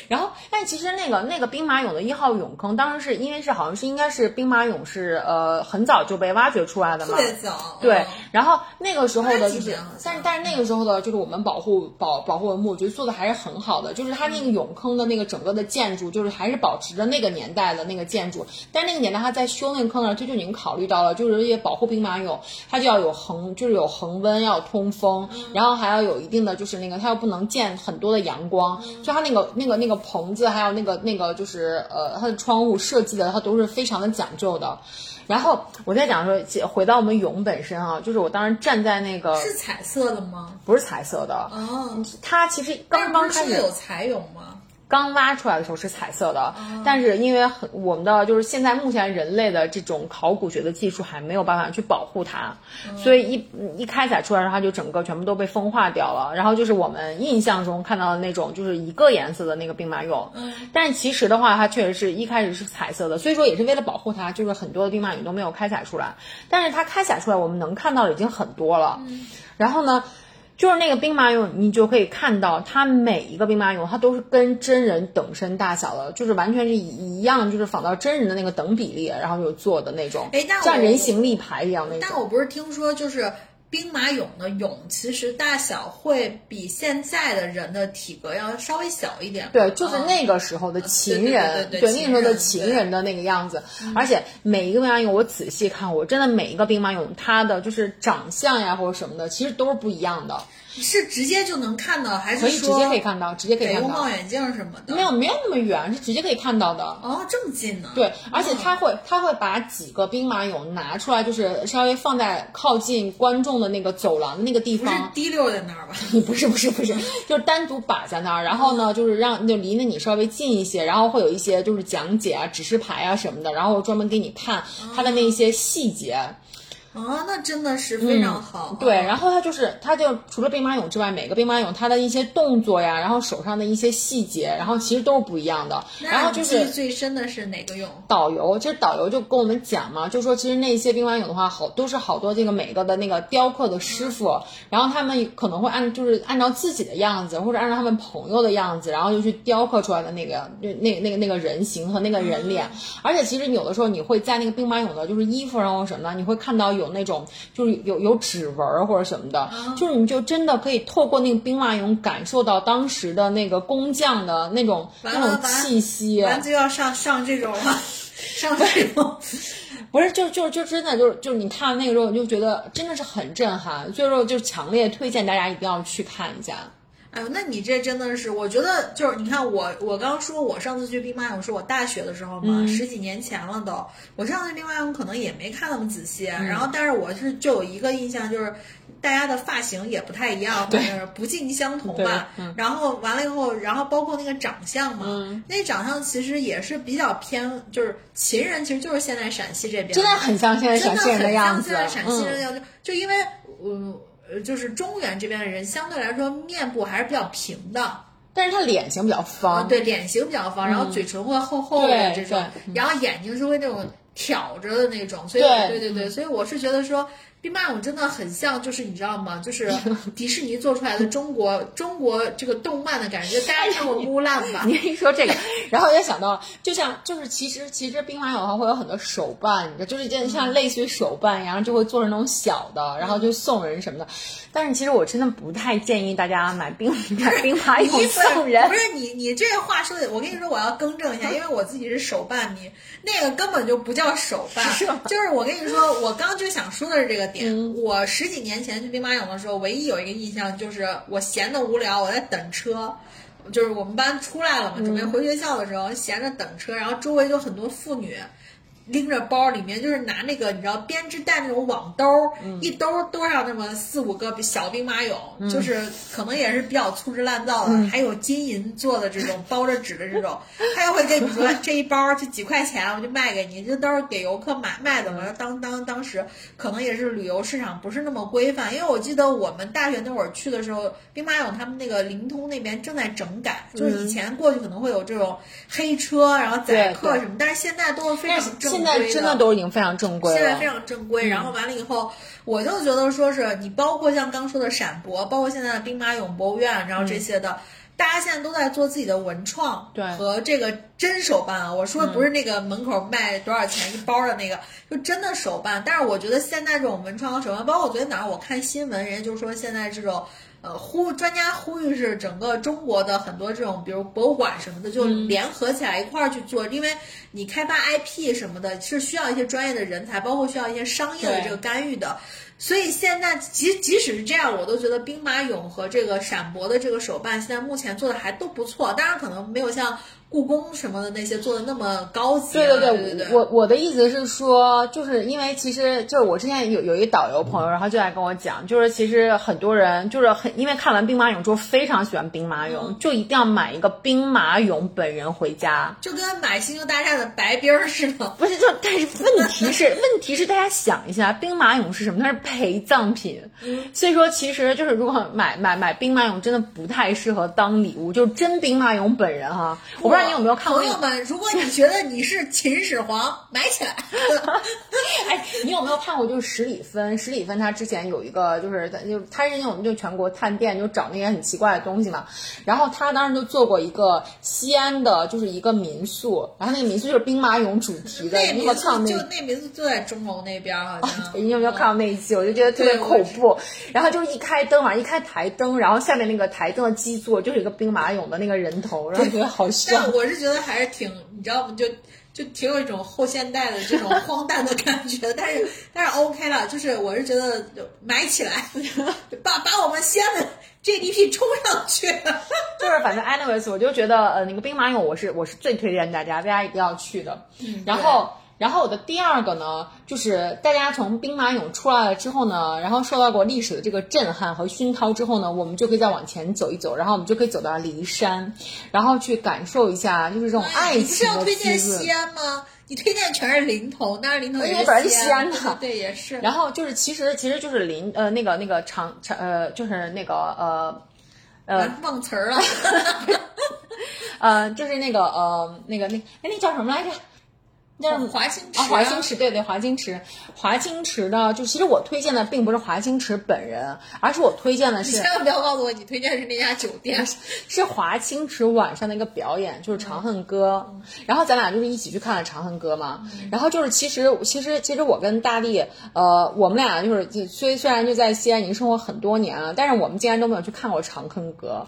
然后，但其实那个那个兵马俑的一号俑坑，当时是因为是好像是应该是兵马俑是呃很早就被挖掘出来的嘛。特，别早，对嗯，然后那个时候的就是但是但是那个时候的，就是我们保护保保护文物，我觉得做的还是很好的，就是它那个俑坑的那个整个的建筑，就是还是保持着那个年代的那个建筑。但是那个年代它在修那个坑呢，这就已经考虑到了，就是这些保护兵马俑，它就要有恒，就是有恒温，要有通风，然后还要有一定的就是那个，它又不能见很多的阳光，所以它那个那个那个棚子，还有那个那个就是呃它的窗户设计的，它都是非常的讲究的。然后我在讲说，回到我们俑本身啊，就是我当时站在那个是彩色的吗？不是彩色的，哦，它其实刚刚开始是有彩俑吗？刚挖出来的时候是彩色的，但是因为很我们的就是现在目前人类的这种考古学的技术还没有办法去保护它，所以一一开采出来，它就整个全部都被风化掉了。然后就是我们印象中看到的那种就是一个颜色的那个兵马俑，但是其实的话，它确实是一开始是彩色的，所以说也是为了保护它，就是很多的兵马俑都没有开采出来。但是它开采出来，我们能看到的已经很多了。然后呢？就是那个兵马俑，你就可以看到它每一个兵马俑，它都是跟真人等身大小的，就是完全是一一样，就是仿到真人的那个等比例，然后有做的那种，像人形立牌一样那种。但我不是听说就是。兵马俑的俑其实大小会比现在的人的体格要稍微小一点。对，就是嗯那个时候的秦对人，对那个时候的秦人。秦人的那个样子，而且每一个兵马俑我仔细看，我真的每一个兵马俑它的就是长相呀或者什么的，其实都是不一样的，是直接就能看到，还可以直接可以看到，直接可以看到，用望远镜什么的？没有没有那么远，是直接可以看到的。哦，这么近呢？对，而且他会他会把几个兵马俑拿出来，就是稍微放在靠近观众的那个走廊的那个地不是方。滴溜在那儿吧？不是不是不是，就是单独摆在那儿，然后呢，就是让就离那你稍微近一些，然后会有一些就是讲解啊、指示牌啊什么的，然后专门给你看它的那些细节。啊，那真的是非常好。嗯对，然后他就是，他就除了兵马俑之外，每个兵马俑他的一些动作呀，然后手上的一些细节，然后其实都是不一样的。然后就是最深的是哪个俑？导游，其实导游就跟我们讲嘛，就说其实那些兵马俑的话，好都是好多这个每个的那个雕刻的师傅，然后他们可能会按就是按照自己的样子，或者按照他们朋友的样子，然后就去雕刻出来的那个那那那个那个人形和那个人脸。而且其实有的时候你会在那个兵马俑的就是衣服上或什么的，你会看到有那种就是有有指纹儿或者什么的，就是你就真的可以透过那个兵马俑感受到当时的那个工匠的那种那种气息。完就要上上这种了，上这种。不是，就就就真的就是就是你看完那个之后，你就觉得真的是很震撼，所以说就强烈推荐大家一定要去看一下。哎呦，那你这真的是，我觉得就是你看我，我刚说我上次去兵马俑是我大学的时候嘛，十几年前了都。我上次去兵马俑可能也没看那么仔细，然后但是我是就有一个印象，就是大家的发型也不太一样，反正不尽相同吧。然后完了以后，然后包括那个长相嘛，那长相其实也是比较偏，就是秦人，其实就是现在陕西这边，真的很像现在陕西人的样子，真的很像现在陕西人的样子，就因为嗯。呃，就是中原这边的人相对来说面部还是比较平的，但是他脸型比较方，对，脸型比较方，然后嘴唇会厚厚的这种，然后眼睛是会那种挑着的那种，所以对对对，所以我是觉得说。兵马俑真的很像，就是你知道吗？就是迪士尼做出来的中国 中国这个动漫的感觉。大家看过木兰吧？你一说这个，然后我就想到，就像就是其实其实兵马俑的话会有很多手办，你知道，就是就像类似于手办，然后就会做成那种小的，然后就送人什么的。但是其实我真的不太建议大家买兵买兵马俑送人。不是你你这话说的，我跟你说我要更正一下，因为我自己是手办迷，那个根本就不叫手办，就是我跟你说，我刚就想说的是这个。我十几年前去兵马俑的时候，唯一有一个印象就是我闲的无聊，我在等车，就是我们班出来了嘛，准备回学校的时候，闲着等车，然后周围就很多妇女。拎着包，里面就是拿那个你知道编织袋那种网兜，一兜兜上那么四五个小兵马俑，就是可能也是比较粗制滥造的，还有金银做的这种包着纸的这种，他又会跟你说这一包就几块钱，我就卖给你，这都是给游客买卖的嘛。当当当时可能也是旅游市场不是那么规范，因为我记得我们大学那会儿去的时候，兵马俑他们那个灵通那边正在整改，就是以前过去可能会有这种黑车，然后宰客什么，但是现在都是非常正。现在真的都已经非常正规了。现在非常正规，然后完了以后，我就觉得说是你包括像刚说的陕博，包括现在的兵马俑博物院，然后这些的，大家现在都在做自己的文创，对，和这个真手办啊。我说的不是那个门口卖多少钱一包的那个，就真的手办。但是我觉得现在这种文创和手办，包括我昨天早上我看新闻，人家就说现在这种。呃，呼专家呼吁是整个中国的很多这种，比如博物馆什么的，就联合起来一块儿去做，因为你开发 IP 什么的，是需要一些专业的人才，包括需要一些商业的这个干预的。所以现在即即使是这样，我都觉得兵马俑和这个陕博的这个手办，现在目前做的还都不错。当然，可能没有像。故宫什么的那些做的那么高级，对对对对，我我的意思是说，就是因为其实就是我之前有有一导游朋友，然后就来跟我讲，就是其实很多人就是很因为看完兵马俑之后非常喜欢兵马俑，就一定要买一个兵马俑本人回家，就跟买星球大战的白兵似的。不是，就但是问题是问题是大家想一下，兵马俑是什么？它是陪葬品，所以说其实就是如果买买买兵马俑真的不太适合当礼物，就真兵马俑本人哈，我不知道。你有没有看过？朋友们，如果你觉得你是秦始皇，买起来。哎，你有没有看过？就是十里芬，十里芬他之前有一个，就是就他是那种就全国探店，就找那些很奇怪的东西嘛。然后他当时就做过一个西安的，就是一个民宿，然后那个民宿就是兵马俑主题的。那民宿就那民宿就在钟楼那边，好像。你有没有看到那一期？我就觉得特别恐怖。然后就是一开灯啊，一开台灯，然后下面那个台灯的基座就是一个兵马俑的那个人头，然后觉得好笑。我是觉得还是挺，你知道吗？就就挺有一种后现代的这种 荒诞的感觉，但是但是 OK 了，就是我是觉得买起来，把把我们西安的 GDP 冲上去。就是反正 anyways，我就觉得呃那个兵马俑我是我是最推荐大家，大家一定要去的。嗯，然后。然后我的第二个呢，就是大家从兵马俑出来了之后呢，然后受到过历史的这个震撼和熏陶之后呢，我们就可以再往前走一走，然后我们就可以走到骊山，然后去感受一下就是这种爱情。你不是要推荐西安吗？你推荐全是临潼，那是临潼也是西安的，对，也是。然后就是其实其实就是临呃那个那个长长呃就是那个呃呃忘词儿了，呃就是那个呃那个那哎那叫什么来着？叫华清池啊，华清池，对对，华清池，华清池呢，就其实我推荐的并不是华清池本人，而是我推荐的是，千万不要告诉我你推荐是那家酒店，是华清池晚上的一个表演，就是《长恨歌》，然后咱俩就是一起去看了《长恨歌》嘛，然后就是其实其实其实我跟大力，呃，我们俩就是虽虽然就在西安已经生活很多年了，但是我们竟然都没有去看过《长恨歌》。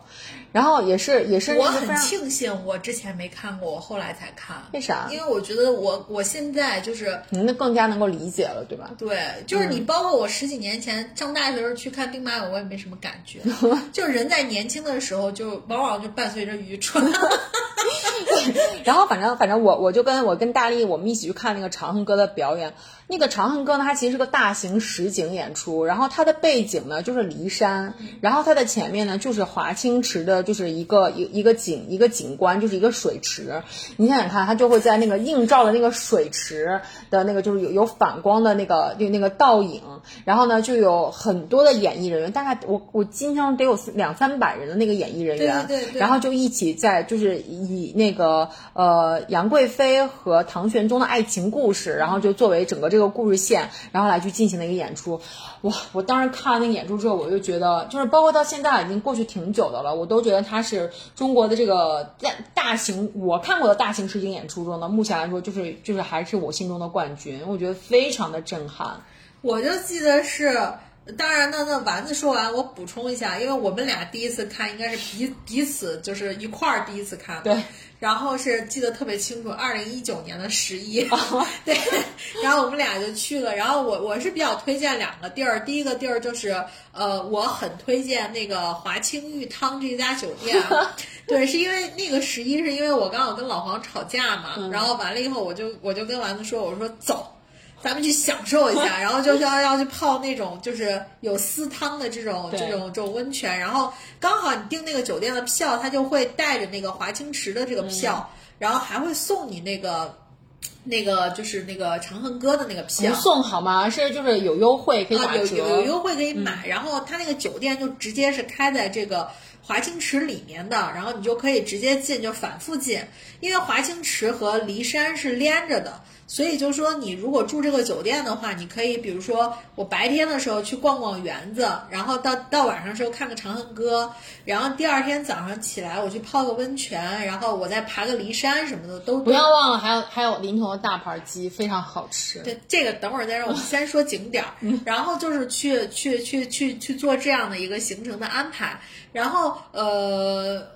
然后也是也是，我很庆幸我之前没看过，我后来才看。为啥？因为我觉得我我我现在就是你那更加能够理解了，对吧？对，就是你包括我十几年前上大学的时候去看兵马俑，我也没什么感觉，就是人在年轻的时候就往往就伴随着愚蠢。然后反正反正我我就跟我跟大力我们一起去看那个长恨歌的表演。那个长恨歌呢，它其实是个大型实景演出，然后它的背景呢就是骊山，然后它的前面呢就是华清池的，就是一个一一个景一个景观，就是一个水池。你想想看，它就会在那个映照的那个水池的那个就是有有反光的那个那那个倒影，然后呢就有很多的演艺人员，大概我我今天得有两三百人的那个演艺人员，对对对然后就一起在就是以那个呃杨贵妃和唐玄宗的爱情故事，然后就作为整个这这个故事线，然后来去进行的一个演出。哇！我当时看了那个演出之后，我就觉得，就是包括到现在已经过去挺久的了，我都觉得它是中国的这个在大型我看过的大型实景演出中呢，目前来说就是就是还是我心中的冠军，我觉得非常的震撼。我就记得是，当然呢，那丸子说完，我补充一下，因为我们俩第一次看应该是彼彼此就是一块儿第一次看，对，然后是记得特别清楚，二零一九年的十一，对，然后我们俩就去了，然后我我是比较推荐两个地儿，第一个地儿就是呃，我很推荐那个华清玉汤这家酒店，对，是因为那个十一是因为我刚好跟老黄吵架嘛，然后完了以后我就我就跟丸子说，我说走。咱们去享受一下，然后就是要要去泡那种就是有私汤的这种这种这种温泉，然后刚好你订那个酒店的票，他就会带着那个华清池的这个票，然后还会送你那个那个就是那个长恨歌的那个票不。送好吗？是就是有优惠可以啊，有打折，有有优惠可以买，然后他那个酒店就直接是开在这个华清池里面的，然后你就可以直接进，就反复进，因为华清池和骊山是连着的。所以就说你如果住这个酒店的话，你可以比如说我白天的时候去逛逛园子，然后到到晚上的时候看个长恨歌，然后第二天早上起来我去泡个温泉，然后我再爬个骊山什么的都不要忘了还有还有临潼的大盘鸡非常好吃。对，这个等会儿再让我们先说景点儿，然后就是去去去去去做这样的一个行程的安排，然后呃。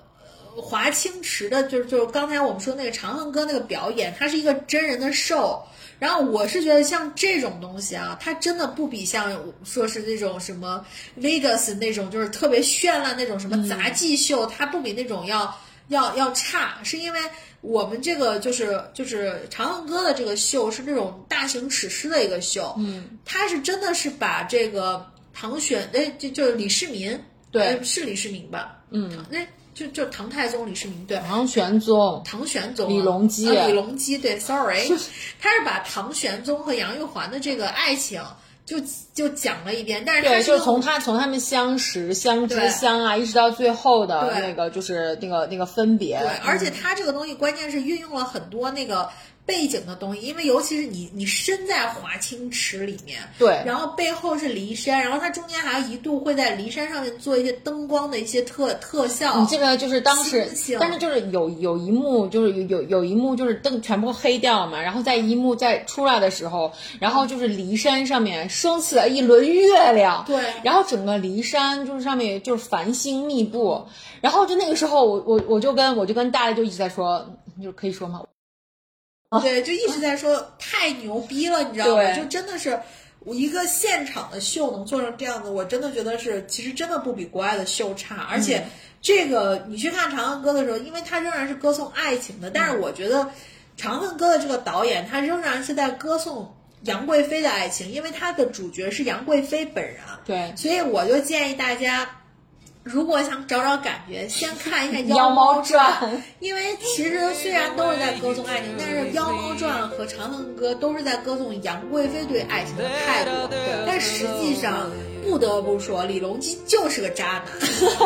华清池的，就是就是刚才我们说那个长恨歌那个表演，它是一个真人的 show。然后我是觉得像这种东西啊，它真的不比像说是那种什么 Vegas 那种就是特别绚烂那种什么杂技秀，它不比那种要要要差，是因为我们这个就是就是长恨歌的这个秀是那种大型史诗的一个秀，嗯，它是真的是把这个唐玄哎就就是李世民，对。呃是李世民吧，嗯，那就就唐太宗李世民对。唐玄宗，唐玄宗啊、李隆基啊李隆基对，sorry，他是把唐玄宗和杨玉环的这个爱情就就讲了一遍，但是他对，就从他从他们相识、相知、相爱，一直到最后的那个就是那个那个分别。对，而且他这个东西关键是运用了很多那个背景的东西，因为尤其是你你身在华清池里面，对然后背后是骊山，然后它中间还一度会在骊山上面做一些灯光的一些特特效。你记得就是当时但是就是有有一幕就是有有有一幕就是灯全部黑掉嘛，然后在一幕在出来的时候，然后就是骊山上面升起了一轮月亮，对然后整个骊山就是上面就是繁星密布，然后就那个时候我我我就跟我就跟大家就一直在说，就是可以说吗？对，就一直在说太牛逼了，你知道吗？就真的是我一个现场的秀能做成这样子，我真的觉得是，其实真的不比国外的秀差。而且这个你去看《长恨歌》的时候，因为它仍然是歌颂爱情的，但是我觉得《长恨歌》的这个导演他仍然是在歌颂杨贵妃的爱情，因为他的主角是杨贵妃本人。对，所以我就建议大家。如果想找找感觉，先看一下《妖猫猫传因为其实虽然都是在歌颂爱情，但是《妖猫传》和《长恨歌》都是在歌颂杨贵妃对爱情的态度。但实际上，不得不说，李隆基就是个渣男。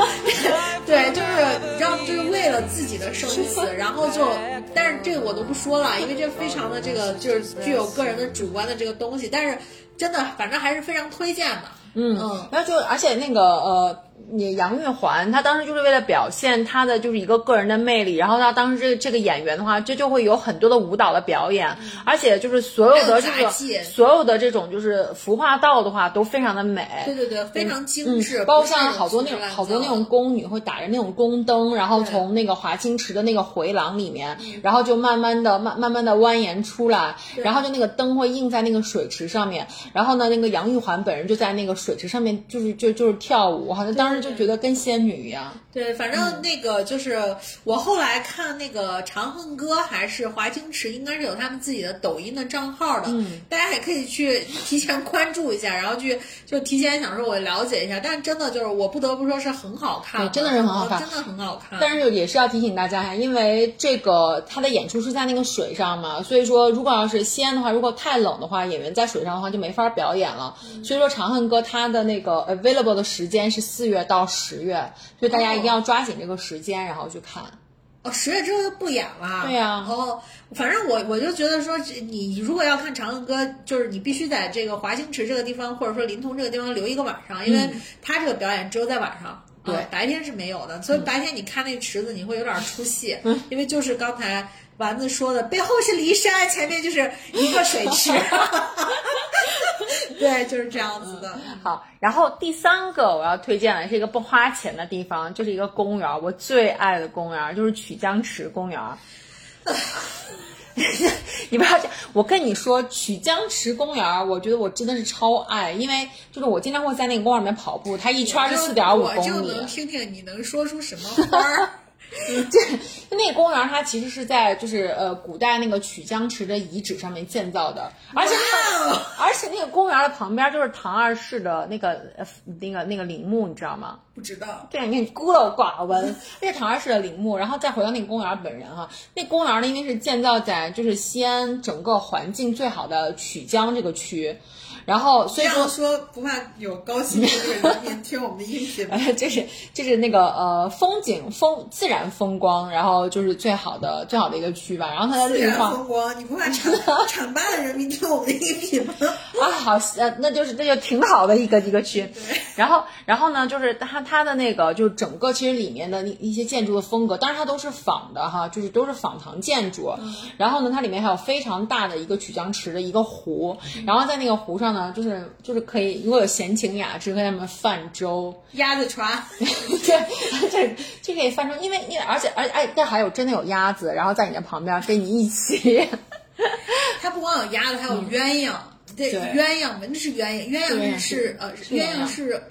对，就是你知道，就是为了自己的生死，然后就，但是这个我都不说了，因为这非常的这个就是具有个人的主观的这个东西。但是真的，反正还是非常推荐的。嗯嗯，然后就而且那个呃，你杨玉环，她当时就是为了表现她的就是一个个人的魅力，然后她当时这个这个演员的话，这就会有很多的舞蹈的表演，而且就是所有的这个所有的这种就是服化道的话都非常的美，对对对，非常精致，嗯，包括像好多那种好多那种宫女会打着那种宫灯，然后从那个华清池的那个回廊里面，然后就慢慢的慢慢慢的蜿蜒出来，然后就那个灯会映在那个水池上面，然后呢，那个杨玉环本人就在那个水池上面就是就就是跳舞，好像当时就觉得跟仙女一样。对，反正那个就是我后来看那个《长恨歌》还是华清池，应该是有他们自己的抖音的账号的，嗯大家也可以去提前关注一下，然后去就提前想说我了解一下。但是真的就是我不得不说是很好看，对真的是很好看真的很好看。但是也是要提醒大家，因为这个他的演出是在那个水上嘛，所以说如果要是西安的话，如果太冷的话，演员在水上的话就没法表演了。所以说《长恨歌》它的那个 available 的时间是四月到十月，所以大家一定要抓紧这个时间，然后去看。哦，十月之后就不演了。对呀哦，反正我我就觉得说，这你如果要看《长恨歌》，就是你必须在这个华清池这个地方，或者说临潼这个地方留一个晚上，因为他这个表演只有在晚上。对啊白天是没有的，所以白天你看那池子，你会有点出戏，因为就是刚才丸子说的，背后是骊山，前面就是一个水池，对，就是这样子的。好，然后第三个我要推荐的是一个不花钱的地方，就是一个公园儿，我最爱的公园儿就是曲江池公园儿。你不要这样，我跟你说，曲江池公园儿，我觉得我真的是超爱，因为就是我经常会在那个公园里面跑步，它一圈儿是四点五我就公里。能听听你能说出什么花儿。这那个公园它其实是在就是呃古代那个曲江池的遗址上面建造的，而且那个、而且那个公园的旁边就是唐二世的那个呃那个那个陵墓，你知道吗？不知道，对，你孤陋寡闻，这是唐二世的陵墓，然后再回到那个公园本人哈，那公园呢，因为是建造在就是西安整个环境最好的曲江这个区，然后所这以说说不怕有高薪的人民听我们的音频吗？呃，这是就是那个呃风景风自然风光，然后就是最好的最好的一个区吧，然后它的自然绿化风光，你不怕浐浐灞的人民听我们的音频吗？啊，好，呃，那就是那就挺好的一个一个区。然后，然后呢，就是它它的那个，就是整个其实里面的那一些建筑的风格，当然它都是仿的哈，就是都是仿唐建筑。然后呢，它里面还有非常大的一个曲江池的一个湖，然后在那个湖上呢，就是就是可以，如果有闲情雅致，跟他们泛舟。鸭子船，对这这可以泛舟，因为因为而且而且哎，这还有真的有鸭子，然后在你的旁边跟你一起。它不光有鸭子，还有鸳鸯。对，对鸳鸯嘛，那是鸳鸯，鸳鸯是呃，是鸳鸳鸯鸯是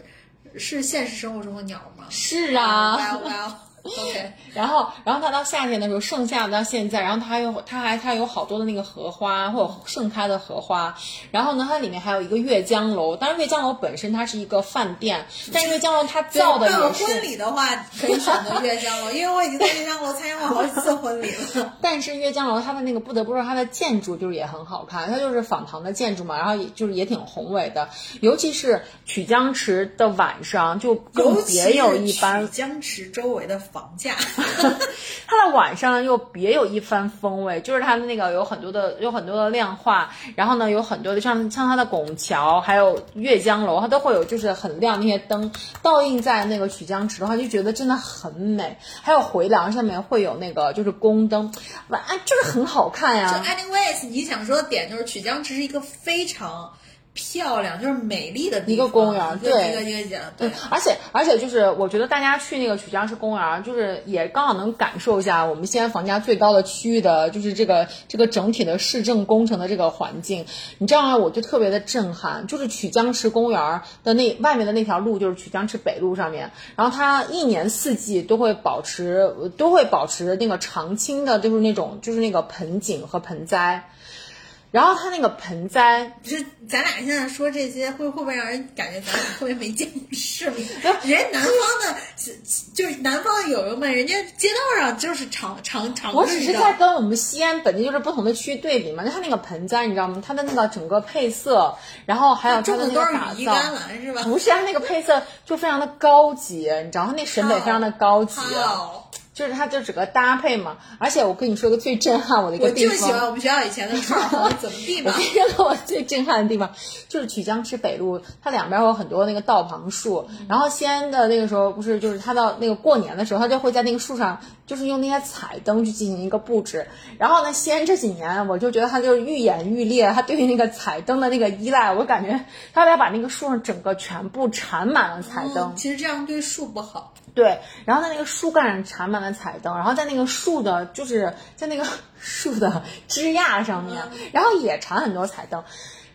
是现实生活中的鸟吗？是啊。哇哇，OK，然后，然后它到夏天的时候，盛夏到现在，然后它还有，它还它有好多的那个荷花，或者盛开的荷花。然后呢，它里面还有一个月江楼，当然月江楼本身它是一个饭店，但是阅江楼它造的也是婚礼的话，可以选择月江楼，因为我已经在月江楼参加过好几次婚礼了。但是月江楼它的那个不得不说，它的建筑就是也很好看，它就是仿唐的建筑嘛，然后也就是也挺宏伟的，尤其是曲江池的晚上就更别有一般曲。江池周围的房价，它的晚上又别有一番风味，就是它的那个有很多的有很多的亮化，然后呢有很多的像像它的拱桥，还有阅江楼，它都会有就是很亮那些灯倒映在那个曲江池的话，就觉得真的很美。还有回廊上面会有那个就是宫灯，晚就是很好看呀就。anyways，你想说的点就是曲江池是一个非常漂亮，就是美丽的一个公园对一个一个景，对嗯，而且而且就是，我觉得大家去那个曲江池公园，就是也刚好能感受一下我们西安房价最高的区域的，就是这个这个整体的市政工程的这个环境。你知道吗？我就特别的震撼，就是曲江池公园的那外面的那条路，就是曲江池北路上面，然后它一年四季都会保持都会保持那个常青的，就是那种就是那个盆景和盆栽。然后它那个盆栽，就是咱俩现在说这些，会会不会让人感觉咱俩特别没见过世面？人家南方的，就是南方的友友们，人家街道上就是常常常我只是在跟我们西安本地就是不同的区域对比嘛，就它那个盆栽，你知道吗？它的那个整个配色，然后还有它的那个打造？不是它那个配色就非常的高级，你知道，它那审美非常的高级。好，就是它就整个搭配嘛。而且我跟你说个最震撼我的一个地方，我就喜欢我们学校以前的串儿，怎么地嘛 最震撼的地方就是曲江池北路，它两边有很多那个道旁树。然后西安的那个时候，不是就是它到那个过年的时候，它就会在那个树上，就是用那些彩灯去进行一个布置。然后呢，西安这几年，我就觉得它就是愈演愈烈，它对于那个彩灯的那个依赖，我感觉它要把那个树上整个全部缠满了彩灯。嗯其实这样对树不好。对，然后在那个树干上缠满了彩灯，然后在那个树的，就是在那个 树的枝桠上面，然后也缠很多彩灯。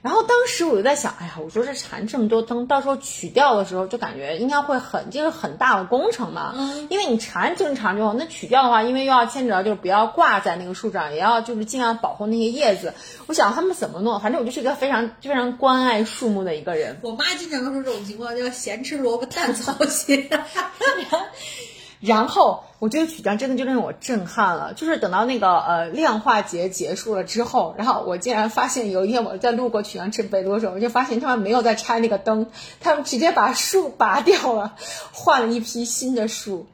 然后当时我就在想，哎呀，我说这缠这么多灯，到时候取掉的时候，就感觉应该会很，就是很大的工程嘛。嗯，因为你缠正常之后，那取掉的话，因为又要牵扯到就是不要挂在那个树上，也要就是尽量保护那些叶子。我想他们怎么弄，反正我就是一个非常非常关爱树木的一个人。我妈经常说这种情况叫咸吃萝卜淡操心。然后我觉得曲江真的就令我震撼了，就是等到那个呃量化节结束了之后，然后我竟然发现有一天我在路过曲江池北路的时候，我就发现他们没有在拆那个灯，他们直接把树拔掉了，换了一批新的树。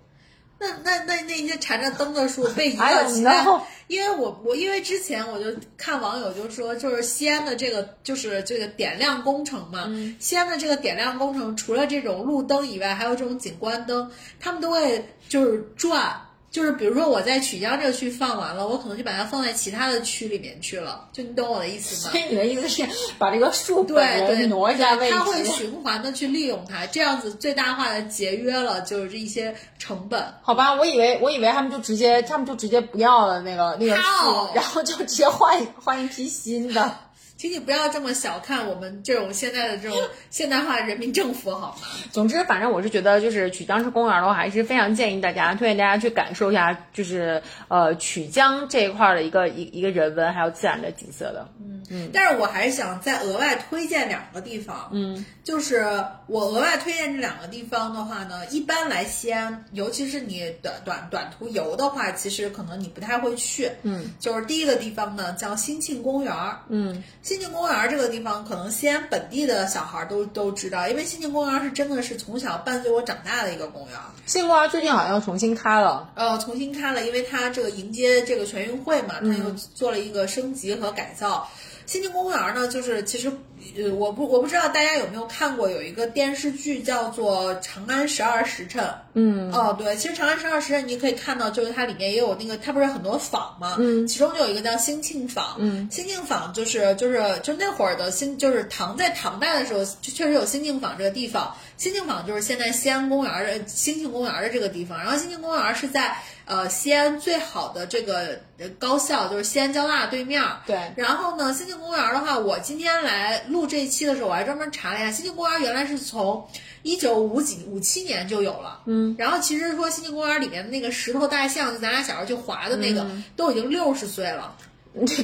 那那那那些缠着灯的树 被移还有到其他呢，因为我我因为之前我就看网友就说，就是西安的这个就是这个点亮工程嘛，西安的这个点亮工程除了这种路灯以外，还有这种景观灯，他们都会就是转。就是比如说我在曲江这个区放完了，我可能就把它放在其他的区里面去了，就你懂我的意思吗所？以 你的意思是把这个树对对，挪一下位置？它会循环的去利用它，这样子最大化的节约了就是这一些成本。好吧，我以为我以为他们就直接他们就直接不要了那个那个树，然后就直接换一换一批新的。请你不要这么小看我们这种现在的这种现代化人民政府好吗？总之，反正我是觉得，就是曲江市公园的话，还是非常建议大家，推荐大家去感受一下，就是呃曲江这一块儿的一个一一个人文还有自然的景色的。嗯。嗯。但是我还是想再额外推荐两个地方，嗯，就是我额外推荐这两个地方的话呢，一般来西安，尤其是你短短短途游的话，其实可能你不太会去，嗯，就是第一个地方呢叫兴庆公园，嗯，兴庆公园这个地方，可能西安本地的小孩都都知道，因为新晋公园是真的是从小伴随我长大的一个公园，新公园最近好像又重新开了，呃，重新开了，因为它这个迎接这个全运会嘛，它又做了一个升级和改造。新庆公园呢，就是其实，呃，我不我不知道大家有没有看过，有一个电视剧叫做《长安十二时辰》。嗯，哦，对，其实《长安十二时辰》你可以看到，就是它里面也有那个，它不是很多坊嘛，嗯，其中就有一个叫兴庆坊，嗯，兴庆坊就是就是就那会儿的兴，就是唐在唐代的时候，就确实有兴庆坊这个地方。兴庆坊就是现在西安公园的兴庆公园的这个地方，然后兴庆公园是在呃西安最好的这个呃高校，就是西安交大对面儿。对然后呢，兴庆公园的话，我今天来录这一期的时候，我还专门查了一下，兴庆公园原来是从一九五几五七年就有了。嗯，然后其实说兴庆公园里面的那个石头大象，就咱俩小时候去滑的那个，都已经六十岁了。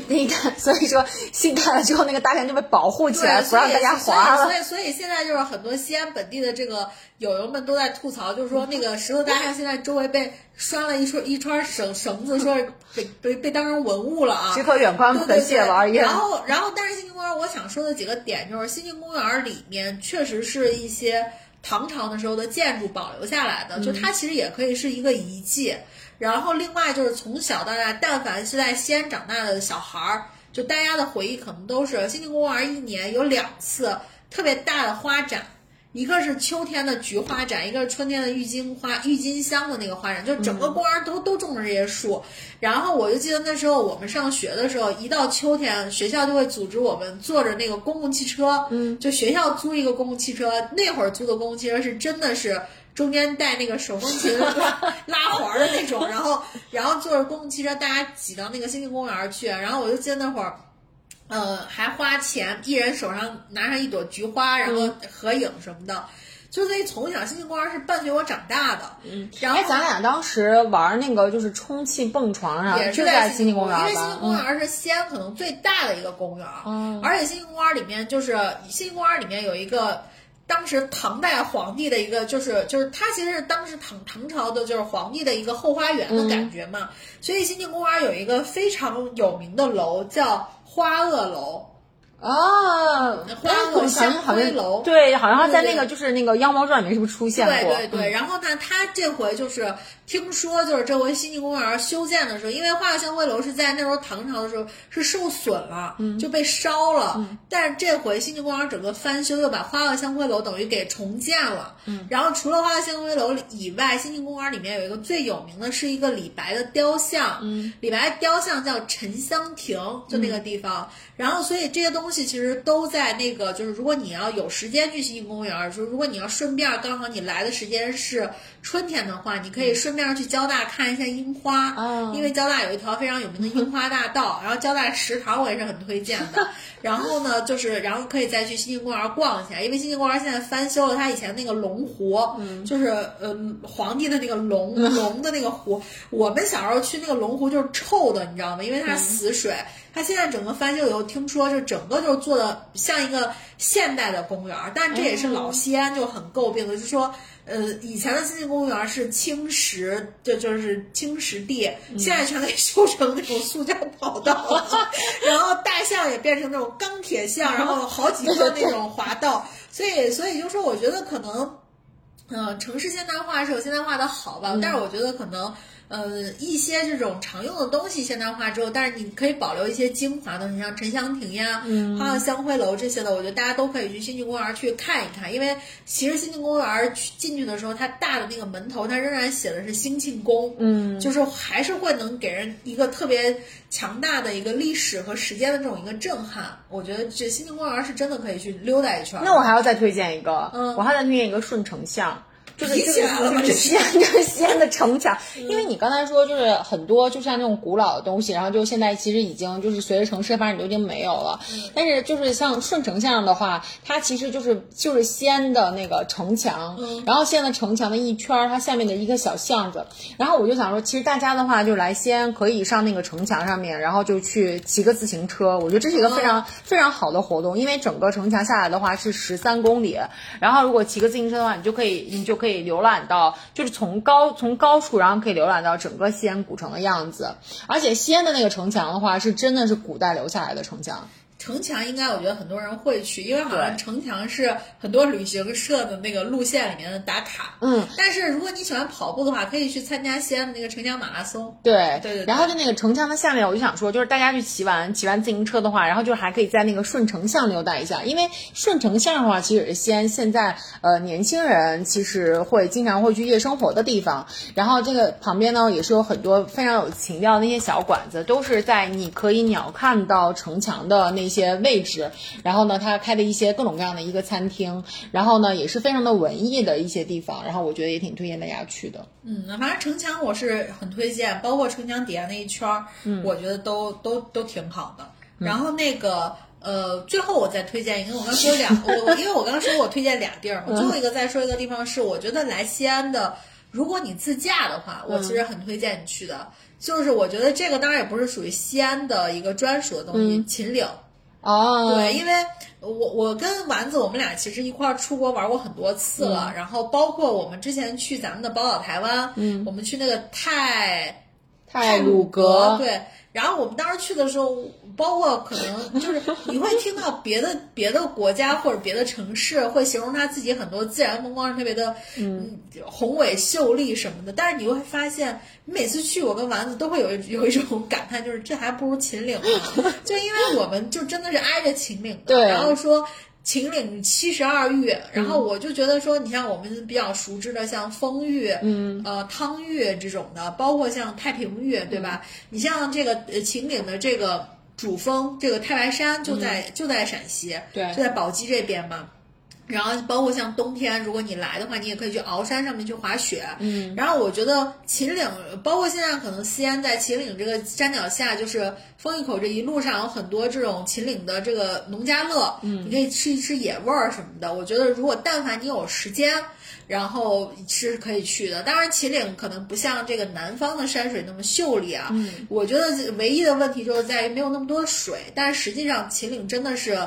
你 看，所以说新开了之后，那个大象就被保护起来，对，不让大家滑了。所以所以现在就是很多西安本地的这个友友们都在吐槽，就是说那个石头大象现在周围被拴了一串一串绳绳子，说被被被当成文物了啊。只可远观不可亵玩焉。然后，然后，但是新庆公园，我想说的几个点就是，新庆公园里面确实是一些唐朝的时候的建筑保留下来的，就它其实也可以是一个遗迹。然后，另外就是从小到大，但凡是在西安长大的小孩儿，就大家的回忆可能都是新庆公园一年有两次特别大的花展。一个是秋天的菊花展，一个是春天的郁金花、郁金香的那个花展，就整个公园都、都种着这些树。然后我就记得那时候我们上学的时候，一到秋天，学校就会组织我们坐着那个公共汽车，嗯，就学校租一个公共汽车。那会儿租的公共汽车是真的是中间带那个手风琴 拉拉环儿的那种，然后然后坐着公共汽车，大家挤到那个新庆公园去。然后我就记得那会儿。呃，还花钱，一人手上拿上一朵菊花，然后合影什么的，就所以从小星星公园是伴随我长大的。嗯，然后哎，咱俩当时玩那个就是充气蹦床上，也就是在新兴公园因为星星？公园是西安可能最大的一个公园，嗯，而且星星公园里面就是星星公园里面有一个。当时唐代皇帝的一个，就是就是它其实是当时唐唐朝的，就是皇帝的一个后花园的感觉嘛。所以新庆公园有一个非常有名的楼叫花萼楼，哦，花萼香灰楼。对，好像在那个就是那个《妖猫传》里面是不是出现过？对对对，然后呢，他这回就是听说就是这回新晋公园修建的时候，因为花香灰楼是在那时候唐朝的时候是受损了，就被烧了。但是这回新晋公园整个翻修，又把花鹤香灰楼等于给重建了。然后除了花鹤香灰楼以外，新晋公园里面有一个最有名的是一个李白的雕像，李白雕像叫沉香亭，就那个地方。然后所以这些东西其实都在那个，就是如果你要有时间去新晋公园，就是如果你要顺便刚好你来的时间是春天的话，你可以顺便去交大看一下樱花，哦因为交大有一条非常有名的樱花大道，然后交大食堂我也是很推荐的。然后呢，就是然后可以再去新兴公园逛一下，因为新兴公园现在翻修了它以前那个龙湖，就是呃皇帝的那个龙 龙的那个湖，我们小时候去那个龙湖就是臭的，你知道吗？因为它是死水。它现在整个翻修以后，听说就整个就是做的像一个现代的公园儿，但这也是老西安就很诟病的，就是说，呃，以前的森林公园是青石，就就是青石地，现在全给修成那种塑胶跑道了，然后大象也变成那种钢铁象，然后好几个那种滑道，所以所以就说，我觉得可能。嗯，城市现代化是有现代化的好吧，但是我觉得可能，呃，一些这种常用的东西现代化之后，但是你可以保留一些精华的，你像沉香亭呀，嗯，还有香灰楼这些的，我觉得大家都可以去新津公园去看一看，因为其实新津公园去进去的时候，它大的那个门头，它仍然写的是兴庆宫，嗯，就是还是会能给人一个特别强大的一个历史和时间的这种一个震撼。我觉得这新庆公园是真的可以去溜达一圈儿。那我还要再推荐一个，嗯我还要再推荐一个顺城巷。就是提起来了吗？就是西安，就是西安的城墙，因为你刚才说就是很多，就像那种古老的东西，然后就现在其实已经就是随着城市发展都已经没有了。但是就是像顺城巷的话，它其实就是就是西安的那个城墙，然后西安的城墙的一圈儿，它下面的一个小巷子。然后我就想说，其实大家的话就来西安可以上那个城墙上面，然后就去骑个自行车，我觉得这是一个非常、非常好的活动，因为整个城墙下来的话是十三公里，然后如果骑个自行车的话，你就可以你就可以可以浏览到，就是从高从高处，然后可以浏览到整个西安古城的样子。而且西安的那个城墙的话，是真的是古代留下来的城墙。城墙应该我觉得很多人会去，因为好像城墙是很多旅行社的那个路线里面的打卡。嗯，但是如果你喜欢跑步的话，可以去参加西安的那个城墙马拉松。对对对对然后就那个城墙的下面，我就想说，就是大家去骑完骑完自行车的话，然后就还可以在那个顺城巷溜达一下，因为顺城巷的话，其实也是西安现在呃年轻人其实会经常会去夜生活的地方。然后这个旁边呢，也是有很多非常有情调的那些小馆子，都是在你可以鸟看到城墙的那些位置。然后呢，他开的一些各种各样的一个餐厅，然后呢也是非常的文艺的一些地方，然后我觉得也挺推荐大家去的。嗯，反正城墙我是很推荐，包括城墙底下那一圈儿，嗯我觉得都都都挺好的。然后那个呃，最后我再推荐一个，我刚说两，我我因为我刚说我推荐俩地儿，我最后一个再说一个地方是，我觉得来西安的，如果你自驾的话，我其实很推荐你去的。就是我觉得这个当然也不是属于西安的一个专属的东西，秦岭。哦，对，因为我我跟丸子我们俩其实一块儿出国玩过很多次了，然后包括我们之前去咱们的宝岛台湾，嗯，我们去那个泰泰鲁阁，阁，对。然后我们当时去的时候，包括可能就是 你会听到别的别的国家或者别的城市会形容他自己很多自然风光是特别的嗯。宏伟秀丽什么的，但是你会发现，你每次去我跟丸子都会有一有一种感叹，就是这还不如秦岭呢，就因为我们就真的是挨着秦岭的，对。然后说。秦岭七十二玉，然后我就觉得说，你像我们比较熟知的，像丰峪、嗯，呃，汤玉这种的，包括像太平峪，对吧？你像这个呃秦岭的这个主峰，这个太白山就在、就在陕西，对就在宝鸡这边嘛。然后包括像冬天，如果你来的话，你也可以去鳌山上面去滑雪。嗯，然后我觉得秦岭，包括现在可能西安在秦岭这个山脚下，就是丰峪口这一路上有很多这种秦岭的这个农家乐，嗯，你可以吃一吃野味儿什么的。我觉得如果但凡你有时间。然后是可以去的，当然秦岭可能不像这个南方的山水那么秀丽啊。嗯，我觉得唯一的问题就是在于没有那么多水，但是实际上秦岭真的是，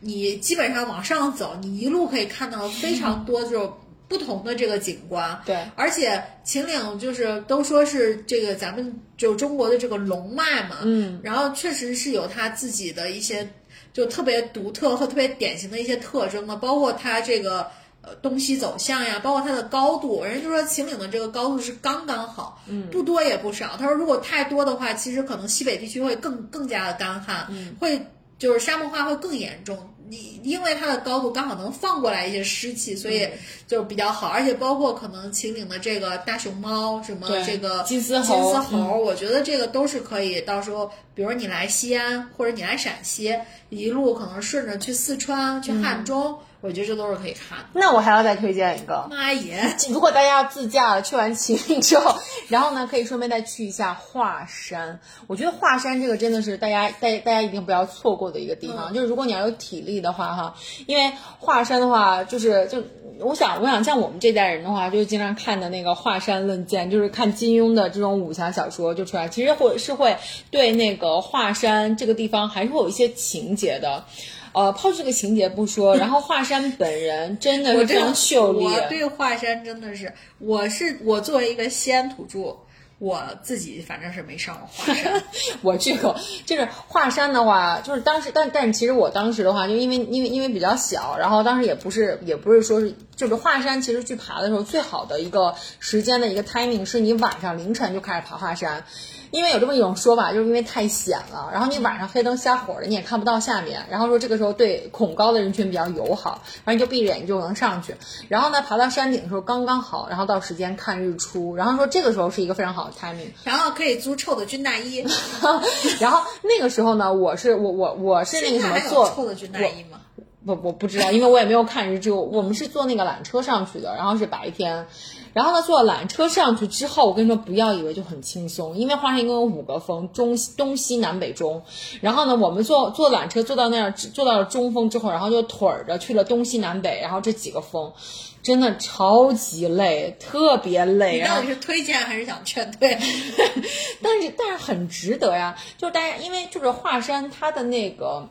你基本上往上走，你一路可以看到非常多这种不同的这个景观。对而且秦岭就是都说是这个咱们就中国的这个龙脉嘛，嗯，然后确实是有它自己的一些就特别独特和特别典型的一些特征的，包括它这个。呃东西走向呀，包括它的高度，人家就说秦岭的这个高度是刚刚好，嗯，不多也不少。他说如果太多的话，其实可能西北地区会更更加的干旱，嗯，会就是沙漠化会更严重。你因为它的高度刚好能放过来一些湿气，所以就比较好。而且包括可能秦岭的这个大熊猫，什么这个金丝金丝猴，我觉得这个都是可以。到时候比如你来西安或者你来陕西，一路可能顺着去四川、去汉中，我觉得这都是可以看的。那我还要再推荐一个，妈耶！如果大家要自驾去完秦岭之后，然后呢，可以顺便再去一下华山。我觉得华山这个真的是大家大大家一定不要错过的一个地方。就是如果你要有体力的话，哈，因为华山的话，就是就我想我想像我们这代人的话，就是经常看的那个《华山论剑》，就是看金庸的这种武侠小说就出来，其实会是会对那个华山这个地方还是会有一些情节的。呃，抛去这个情节不说，然后华山本人真的是非常秀丽。我对华山真的是，我是我作为一个西安土著，我自己反正是没上过华山。我去过，就是华山的话，就是当时，但但是其实我当时的话，就因为因为因为比较小，然后当时也不是也不是说是，就是华山其实去爬的时候，最好的一个时间的一个 timing 是你晚上凌晨就开始爬华山。因为有这么一种说法，就是因为太险了，然后你晚上黑灯瞎火的，你也看不到下面，然后说这个时候对恐高的人群比较友好，然后你就闭着眼睛就能上去，然后呢爬到山顶的时候刚刚好，然后到时间看日出，然后说这个时候是一个非常好的 timing，然后可以租臭的军大衣，然后那个时候呢，我是我我我是那个什么现在还有坐臭的军大衣吗？我我不知道，因为我也没有看日出。我们是坐那个缆车上去的，然后是白天。然后呢，坐缆车上去之后，我跟你说，不要以为就很轻松，因为华山一共有五个峰，中西东西南北中。然后呢，我们坐坐缆车坐到那儿，坐到了中峰之后，然后就腿儿着去了东西南北，然后这几个峰，真的超级累，特别累。你到底是推荐还是想劝退？但是但是很值得呀，就是大家因为就是华山它的那个。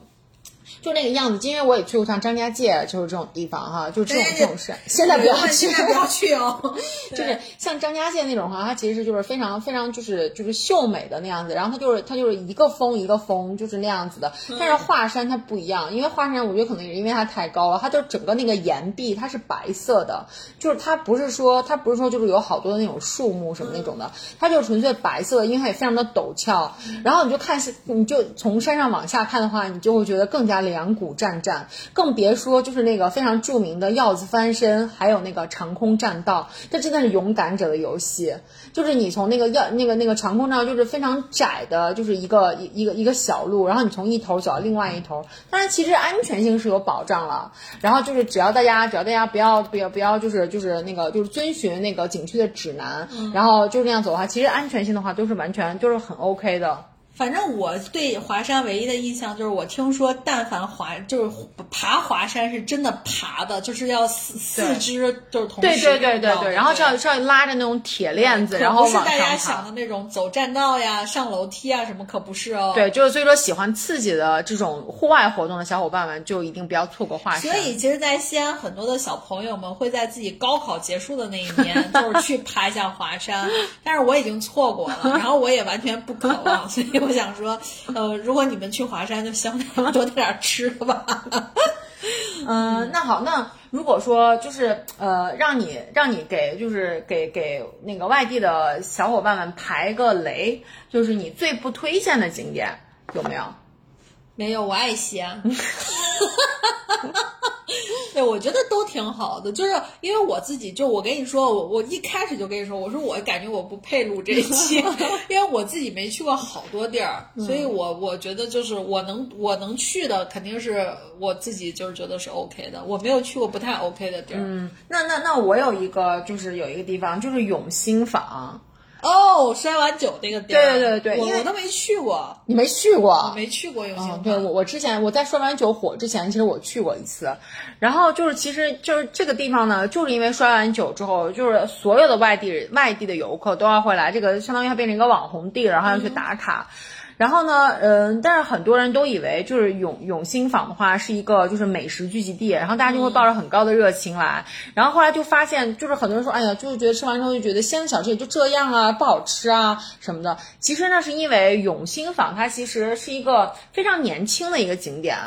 就那个样子，因为我也去过像张家界，就是这种地方哈，就是这种这种山，现在不要去，现在不要去哦。就是像张家界那种哈，它其实就是非常非常就是就是秀美的那样子，然后它就是它就是一个峰一个峰就是那样子的。但是华山它不一样，因为华山我觉得可能也是因为它太高了，它就整个那个岩壁它是白色的，就是它不是说它不是说就是有好多的那种树木什么那种的，它就是纯粹白色的，因为它也非常的陡峭。然后你就看是你就从山上往下看的话，你就会觉得更加两股战战，更别说就是那个非常著名的鹞子翻身，还有那个长空栈道，这真的是勇敢者的游戏。就是你从那个要那个那个长空栈道，就是非常窄的，就是一个一一个一个小路，然后你从一头走到另外一头。当然，其实安全性是有保障了。然后就是只要大家只要大家不要不要不要就是就是那个就是遵循那个景区的指南，然后就这样走的话，其实安全性的话都是完全就是很 OK 的。反正我对华山唯一的印象就是，我听说但凡华就是爬华山是真的爬的，就是要四四肢就是同时对对对对对，然后是要是要拉着那种铁链子，然后不是大往上爬家想。的那种走栈道呀、上楼梯啊什么，可不是哦。对，就是所以说喜欢刺激的这种户外活动的小伙伴们，就一定不要错过华山。所以，其实，在西安，很多的小朋友们会在自己高考结束的那一年，就是去爬一下华山。但是我已经错过了，然后我也完全不渴望，所以我想说，呃，如果你们去华山，就希望他们多带点吃的吧。嗯，那好，那如果说就是呃，让你让你给就是给给那个外地的小伙伴们排个雷，就是你最不推荐的景点有没有？没有，我爱西安。对，我觉得都挺好的，就是因为我自己，就我跟你说，我我一开始就跟你说，我说我感觉我不配录这一期，因为我自己没去过好多地儿，所以我我觉得就是我能我能去的，肯定是我自己就是觉得是 OK 的，我没有去过不太 OK 的地儿。嗯，那那那我有一个就是有一个地方就是永兴坊，哦，摔碗酒那个地儿，对对对因为我我都没去过，你没去过？我没去过嗯，对我我之前我在摔碗酒火之前，其实我去过一次，然后就是其实就是这个地方呢，就是因为摔完酒之后，就是所有的外地人外地的游客都要会来，这个相当于它变成一个网红地，然后要去打卡。然后呢，嗯，但是很多人都以为就是永永兴坊的话是一个就是美食聚集地，然后大家就会抱着很高的热情来，然后后来就发现，就是很多人说，哎呀，就是觉得吃完之后就觉得西安小吃也就这样啊，不好吃啊什么的。其实呢，是因为永兴坊它其实是一个非常年轻的一个景点。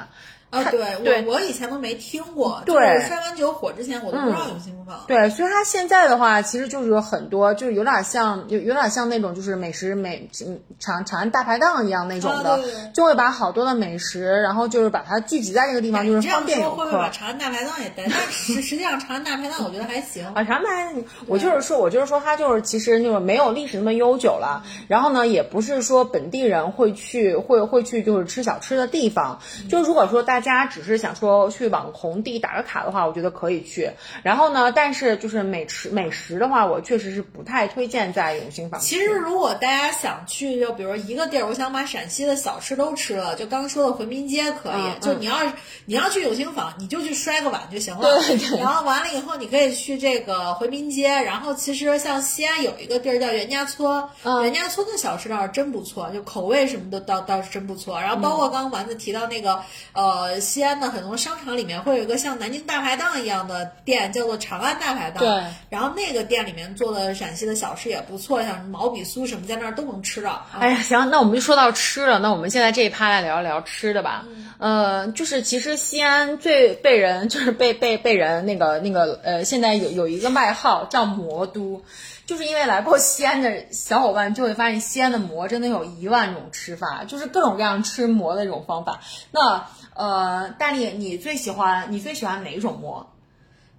啊，对对我我以前都没听过，对就是摔碗酒火之前我都不知道嗯永兴坊。对，所以它现在的话，其实就是有很多，就是有点像，有有点像那种就是美食美嗯长长安大排档一样那种的，啊对对对就会把好多的美食，然后就是把它聚集在这个地方，就是方便游客。会不会把长安大排档也带？但实实际上长安大排档我觉得还行。啊，长白，我就是说，我就是说，它就是其实就是没有历史那么悠久了，然后呢，也不是说本地人会去会会去就是吃小吃的地方。就如果说大家只是想说去网红地打个卡的话，我觉得可以去。然后呢，但是就是美食美食的话，我确实是不太推荐在永兴坊。其实，如果大家想去，就比如一个地儿，我想把陕西的小吃都吃了，就刚说的回民街可以。嗯就你要是你要去永兴坊，你就去摔个碗就行了。对对然后完了以后，你可以去这个回民街。然后其实像西安有一个地儿叫袁家村，嗯袁家村的小吃倒是真不错，就口味什么的倒倒是真不错。然后包括刚刚丸子提到那个呃，西安的很多商场里面会有一个像南京大排档一样的店，叫做长安大排档。对然后那个店里面做的陕西的小吃也不错，像什么毛笔酥什么，在那儿都能吃到。啊哎呀，行，那我们就说到吃了，那我们现在这一趴来聊一聊吃的吧。呃，就是其实西安最被人就是被被被人那个那个呃，现在有有一个外号叫魔都。就是因为来过西安的小伙伴就会发现，西安的馍真的有一万种吃法，就是各种各样吃馍的这种方法。那呃，大力，你最喜欢你最喜欢哪种馍？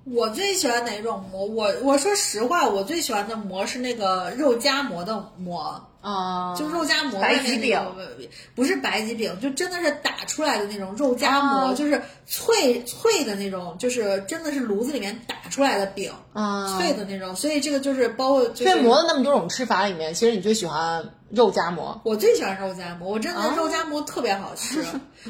我最喜欢哪种馍？我我说实话，我最喜欢的馍是那个肉夹馍的馍。啊、就肉夹馍白的那吉饼个，不是白吉饼，就真的是打出来的那种肉夹馍，啊就是脆脆的那种，就是真的是炉子里面打出来的饼，啊脆的那种。所以这个就是包括就是所以馍的那么多种吃法里面，其实你最喜欢肉夹馍。我最喜欢肉夹馍，我真的啊肉夹馍特别好吃。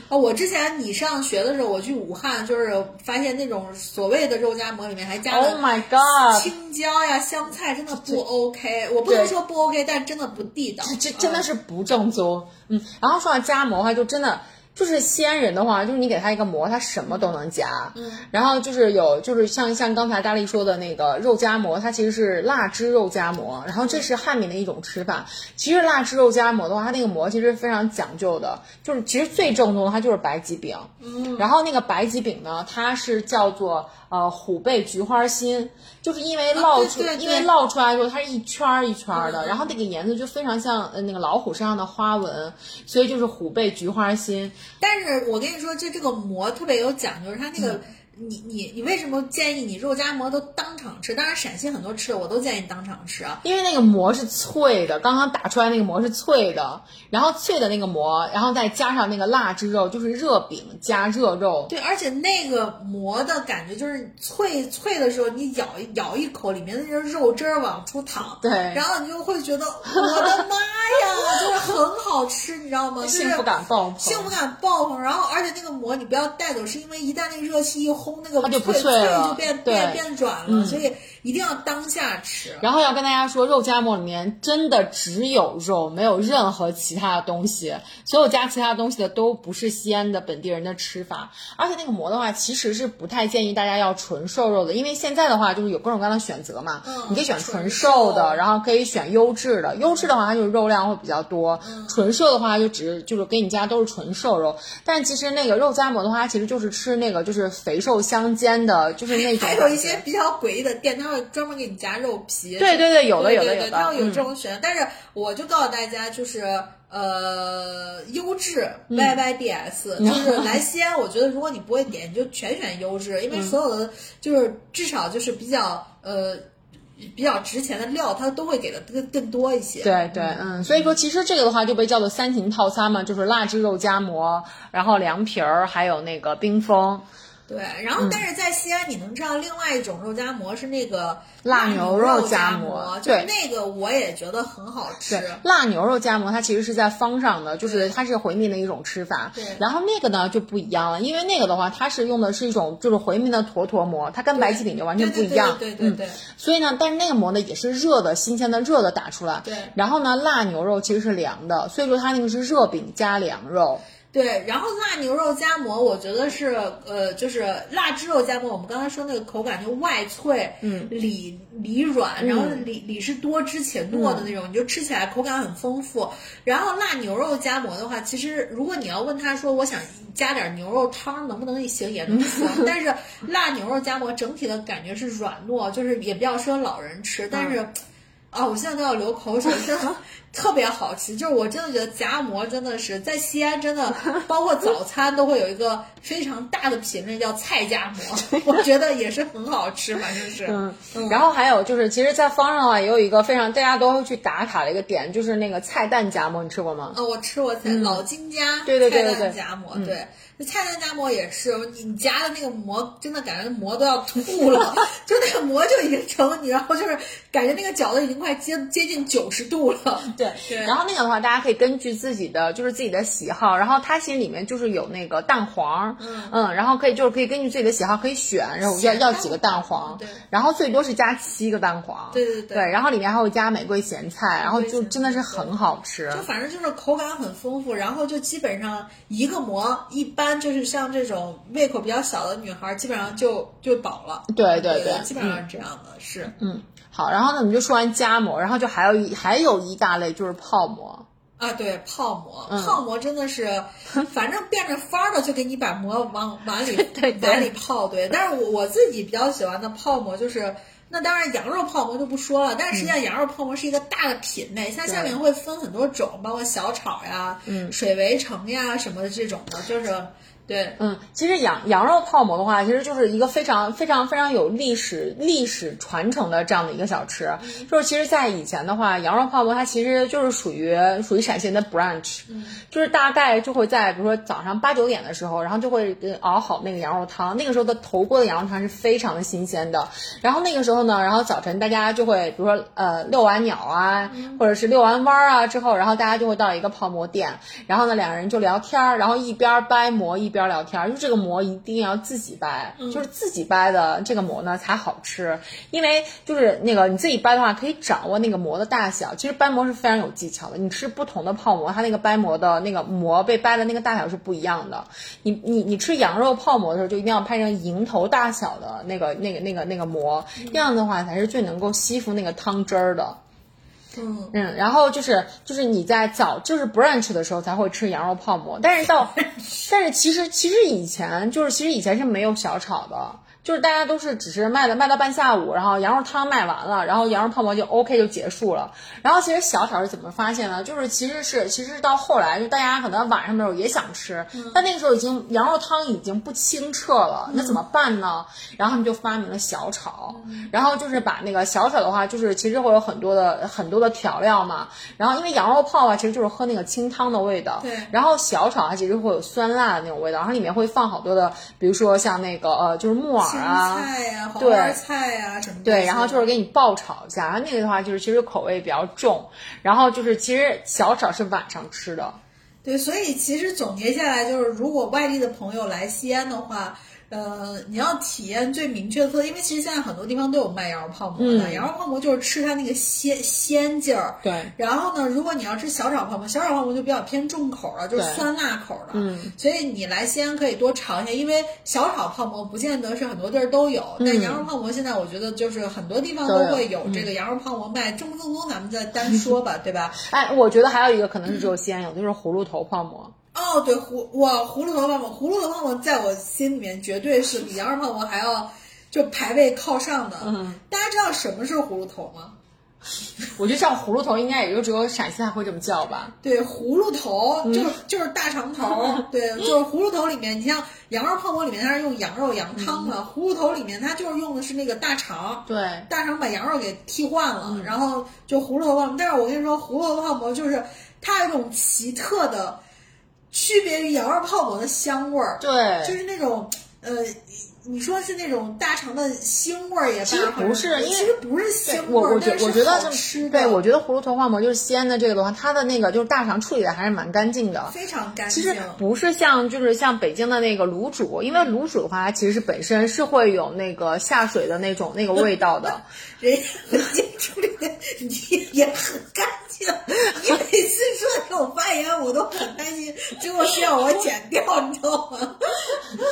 啊，我之前你上学的时候，我去武汉，就是发现那种所谓的肉夹馍里面还加了 Oh 了 my god！青椒呀、香菜，真的不 OK。我不能说不 OK，但真的不地道。这真的嗯是不正宗。嗯，然后说到夹馍的话，就真的就是西安人的话，就是你给他一个馍，他什么都能夹。嗯，然后就是有就是像像刚才大力说的那个肉夹馍，它其实是腊汁肉夹馍，然后这是汉民的一种吃法。其实腊汁肉夹馍的话，它那个馍其实非常讲究的，就是其实最正宗的它就是白吉饼。嗯，然后那个白吉饼呢，它是叫做呃虎背菊花心，就是因为烙出，对对对因为烙出来的时候它是一圈儿一圈儿的，然后那个颜色就非常像呃那个老虎身上的花纹，所以就是虎背菊花心。但是我跟你说，这这个膜特别有讲究，它那嗯个。你你你为什么建议你肉夹馍都当场吃？当然，陕西很多吃的我都建议当场吃啊。因为那个馍是脆的，刚刚打出来那个馍是脆的，然后脆的那个馍，然后再加上那个腊汁肉，就是热饼加热肉，对，而且那个馍的感觉就是脆脆的时候，你咬一咬一口，里面的那个肉汁儿往出淌，对然后你就会觉得 我的妈呀，就是很好吃，你知道吗？就是幸福感爆棚。幸福感爆棚，然后而且那个馍你不要带走，是因为一旦那个热气一烘，那个它就不脆就变变变软了，所以一定要当下吃。然后要跟大家说，肉夹馍里面真的只有肉，没有任何其他的东西。所有加其他东西的都不是西安的本地人的吃法。而且那个馍的话，其实是不太建议大家要纯瘦肉的，因为现在的话就是有各种各样的选择嘛。嗯你可以选纯纯瘦的，瘦然后可以选优质的。优质的话，它就是肉量会比较多；嗯纯瘦的话，就只就是给你加都是纯瘦肉。但其实那个肉夹馍的话，它其实就是吃那个就是肥瘦相间的，就是那种还有一些比较诡异的店，它会专门给你夹肉皮。对对对有的有的有的它会有嗯这种选择。但是我就告诉大家，就是呃，优质嗯 YYDS，、就是来西安，我觉得如果你不会点，你就全选优质，因嗯为所有的就是至少就是比较呃比较值钱的料，它都会给的更更多一些。对对，嗯，所以说其实这个的话就被叫做三秦套餐嘛，就是腊汁肉夹馍，然后凉皮儿，还有那个冰峰。对，然嗯后但是在西安，你能知道另外一种肉夹馍是那个腊牛肉肉夹馍馍，就是那个我也觉得很好吃。对，腊牛肉夹馍它其实是在方上的，就是它是回民的一种吃法。对然后那个呢就不一样了，因为那个的话它是用的是一种就是回民的坨坨馍，它跟白吉饼就完全不一样。对对对。所以呢，但是那个馍呢也是热的、新鲜的、热的打出来。对然后呢，腊牛肉其实是凉的，所以说它那个是热饼加凉肉。对，然后辣牛肉夹馍，我觉得是呃，就是辣汁肉夹馍。我们刚才说那个口感就外脆，嗯，里里软，然后里里是多汁且糯的那种，你就吃起来口感很丰富。然后辣牛肉夹馍的话，其实如果你要问他说我想加点牛肉汤，能不能行也能行，但是辣牛肉夹馍整体的感觉是软糯，就是也比较适合老人吃，但是。啊、我现在都要流口水，真的特别好吃。就是我真的觉得夹馍真的是在西安，真的 包括早餐都会有一个非常大的品类叫菜夹馍，我觉得也是很好吃，反正是。嗯，然后还有就是，其实，在方上的话也有一个非常大家都会去打卡的一个点，就是那个菜蛋夹馍，你吃过吗？呃，我吃过菜、老金家嗯对对对对菜蛋对夹馍，对。那菜单夹馍也是，你你夹的那个馍，真的感觉馍都要吐了，就那个馍就已经成你，然后就是感觉那个饺子已经快接接近九十度了。对对然后那个的话，大家可以根据自己的就是自己的喜好，然后它其实里面就是有那个蛋黄，嗯然后可以就是可以根据自己的喜好可以选，然后要要几个蛋黄，对然后最多是加七个蛋黄，对对对对，然后里面还会加玫瑰咸菜，然后就真的是很好吃，就反正就是口感很丰富，然后就基本上一个馍，一般就是像这种胃口比较小的女孩，基本上就就饱了。对对对基本上是这样的，是。嗯，好，然后呢，我们就说完夹馍，然后就还有一还有一大类就是泡馍，啊，对，泡馍，嗯泡馍真的是，反正变着法儿的就给你把馍往 碗里碗里泡，对。但是我我自己比较喜欢的泡馍就是，那当然羊肉泡馍就不说了，但是实际上羊肉泡馍是一个大的品类，像下面会分很多种，包括小炒呀、嗯。水围城呀什么的这种的，就是对。嗯，其实羊羊肉泡馍的话，其实就是一个非常非常非常有历史历史传承的这样的一个小吃。就是其实，在以前的话，羊肉泡馍它其实就是属于属于陕西人的 brunch，、就是大概就会在比如说早上八九点的时候，然后就会呃熬好那个羊肉汤。那个时候的头锅的羊肉汤是非常的新鲜的。然后那个时候呢，然后早晨大家就会比如说呃遛完鸟啊，或者是遛完弯儿啊之后，然后大家就会到一个泡馍店，然后呢两个人就聊天儿，然后一边掰馍一边聊天儿。就这个馍一定要自己掰，就是自己掰的这个馍呢才好吃，因为就是那个你自己掰的话，可以掌握那个馍的大小。其实掰馍是非常有技巧的，你吃不同的泡馍，它那个掰馍的那个馍被掰的那个大小是不一样的。你你你吃羊肉泡馍的时候，就一定要拍成蝇头大小的那个那个那个那个馍，这样的话才是最能够吸附那个汤汁儿的。嗯，嗯，然后就是就是你在早就是 brunch 的时候才会吃羊肉泡馍，但是到 但是其实其实以前就是其实以前是没有小炒的。就是大家都是只是卖了卖到半下午，然后羊肉汤卖完了，然后羊肉泡馍就 OK 就结束了。然后其实小炒是怎么发现呢？就是其实是其实到后来就大家可能晚上的时候也想吃，但那个时候已经羊肉汤已经不清澈了，那怎么办呢？然后他们就发明了小炒，然后就是把那个小炒的话，就是其实会有很多的很多的调料嘛。然后因为羊肉泡啊，其实就是喝那个清汤的味道。对然后小炒它其实会有酸辣的那种味道，然后里面会放好多的，比如说像那个呃，就是木耳青啊。菜呀、黄对花菜呀、什么的。对，然后就是给你爆炒一下，然后那个的话就是其实口味比较重，然后就是其实小炒是晚上吃的，对，所以其实总结下来就是，如果外地的朋友来西安的话，呃，你要体验最明确的特色，因为其实现在很多地方都有卖羊肉泡馍的，嗯羊肉泡馍就是吃它那个鲜鲜劲儿。对。然后呢，如果你要吃小炒泡馍，小炒泡馍就比较偏重口了，就是酸辣口的。嗯。所以你来西安可以多尝一下，因为小炒泡馍不见得是很多地儿都有，但羊肉泡馍现在我觉得就是很多地方都会有这个羊肉泡馍卖，正不正宗咱们再单说吧，对吧？哎，我觉得还有一个可能是只有西安有，就是葫芦头泡馍。哦，对葫哇葫芦头泡馍，葫芦头泡馍在我心里面绝对是比羊肉泡馍还要就排位靠上的。嗯，大家知道什么是葫芦头吗？我觉得叫葫芦头应该也就只有陕西才会这么叫吧。对，葫芦头就是、就是大肠头，对，就是葫芦头里面，你像羊肉泡馍里面它是用羊肉羊汤的，葫芦头里面它就是用的是那个大肠。对，大肠把羊肉给替换了，然后就葫芦头泡馍。但是我跟你说，葫芦头泡馍就是它有一种奇特的，区别于羊肉泡馍的香味儿。对，就是那种呃，你说是那种大肠的腥味儿也罢，其实不是因为其实不是腥味儿，我我觉但是我觉得对，我觉得葫芦头泡馍就是西安的这个的话，它的那个就是大肠处理的还是蛮干净的。非常干其净。实不是像就是像北京的那个卤煮，因为卤煮的话，它其实是本身是会有那个下水的那种那个味道的。人家处理的也也很干净，你每次说给我发言我都很担心，结果是要我剪掉，你知道吗？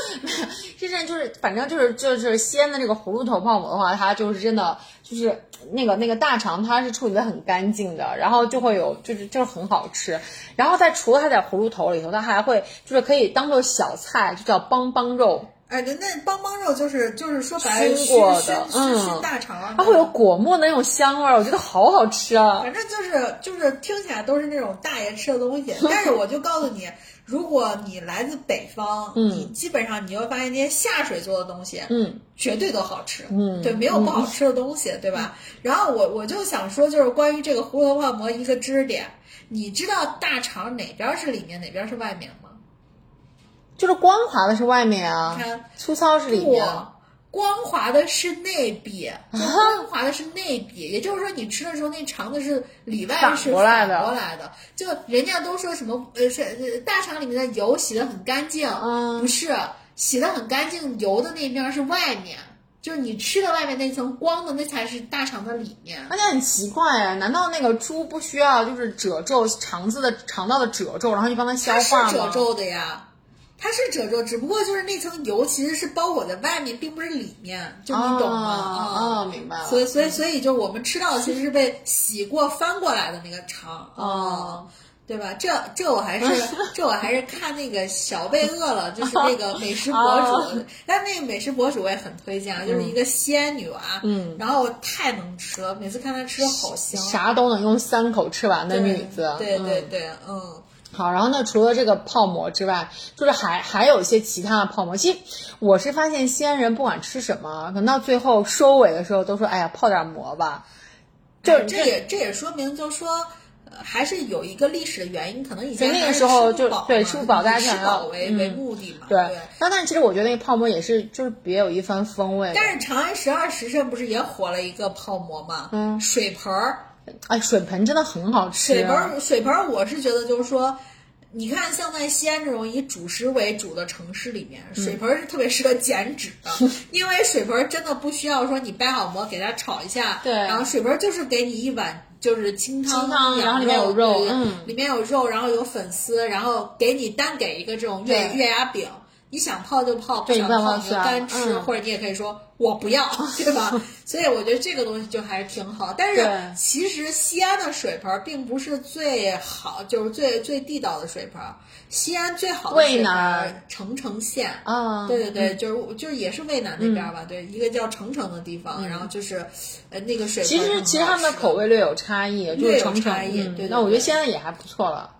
这阵就是反反正就是就是西安的这个葫芦头泡馍的话，它就是真的就是那个那个大肠它是处理的很干净的，然后就会有就是就是很好吃。然后在除了它在葫芦头里头，它还会就是可以当做小菜，就叫梆梆肉。哎，对，那邦邦肉就是就是说白了熏过的熏熏嗯熏大肠，它会有果木的那种香味儿，我觉得好好吃啊！反正就是就是听起来都是那种大爷吃的东西，但是我就告诉你，如果你来自北方，嗯你基本上你会发现那些下水做的东西，嗯，绝对都好吃，嗯对，没有不好吃的东西，对吧？然后我我就想说，就是关于这个胡萝卜泡馍一个知识点，你知道大肠哪边是里面，哪边是外面吗？就是光滑的是外面啊看，粗糙是里面。光滑的是内壁，光滑的是内壁，也就是说你吃的时候那肠子是里外是过来的反过来的。就人家都说什么呃是呃大肠里面的油洗得很干净，嗯不是洗得很干净，油的那面是外面。就是你吃的外面那层光的，那才是大肠的里面。而且很奇怪啊，难道那个猪不需要就是褶皱肠子的肠道的褶皱，然后去帮它消它是化吗？褶皱的呀，它是褶皱，只不过就是那层油其实是包裹在外面，并不是里面，就你懂吗？哦明白了所以，所以，所以，就我们吃到的其实是被洗过、翻过来的那个肠，哦嗯对吧？这这我还是 这我还是看那个小贝饿了，就是那个美食博哦主，但那个美食博主我也很推荐啊，就是一个西安女娃，嗯然后太能吃了，每次看她吃的好香，啥都能用三口吃完的对女子。对嗯对对，嗯。好，然后呢，除了这个泡馍之外，就是还还有一些其他的泡馍。其实我是发现西安人不管吃什么，可能到最后收尾的时候都说：“哎呀，泡点馍吧。”就这这也这也说明，就是说，呃，还是有一个历史的原因，可能以前那个时候就对吃不饱大家以吃想要饱为、嗯为目的嘛。对那。，但但其实我觉得那个泡馍也是就是别有一番风味。但是长安十二时辰不是也火了一个泡馍吗？嗯水盆儿，哎，水盆真的很好吃。水盆儿，水盆儿，我是觉得就是说。你看，像在西安这种以主食为主的城市里面，嗯水盆儿是特别适合减脂的，因为水盆儿真的不需要说你掰好馍给它炒一下，对然后水盆儿就是给你一碗就是清汤清汤羊然后里面有肉里面有肉，然后有粉丝，然后给你单给一个这种月月牙饼，你想泡就泡，不想想泡你就干吃，嗯或者你也可以说我不要，对吧？所以我觉得这个东西就还是挺好。但是其实西安的水盆儿并不是最好，就是最最地道的水盆儿。西安最好的渭水盆南儿，澄城县。啊，对对对，就是就是也是渭南那边儿吧，对，一个叫澄城的地方，然后就是，呃，那个水盆其实其实他们的口味略有差异，就略有差异嗯对对那我觉得对现在也还不错了。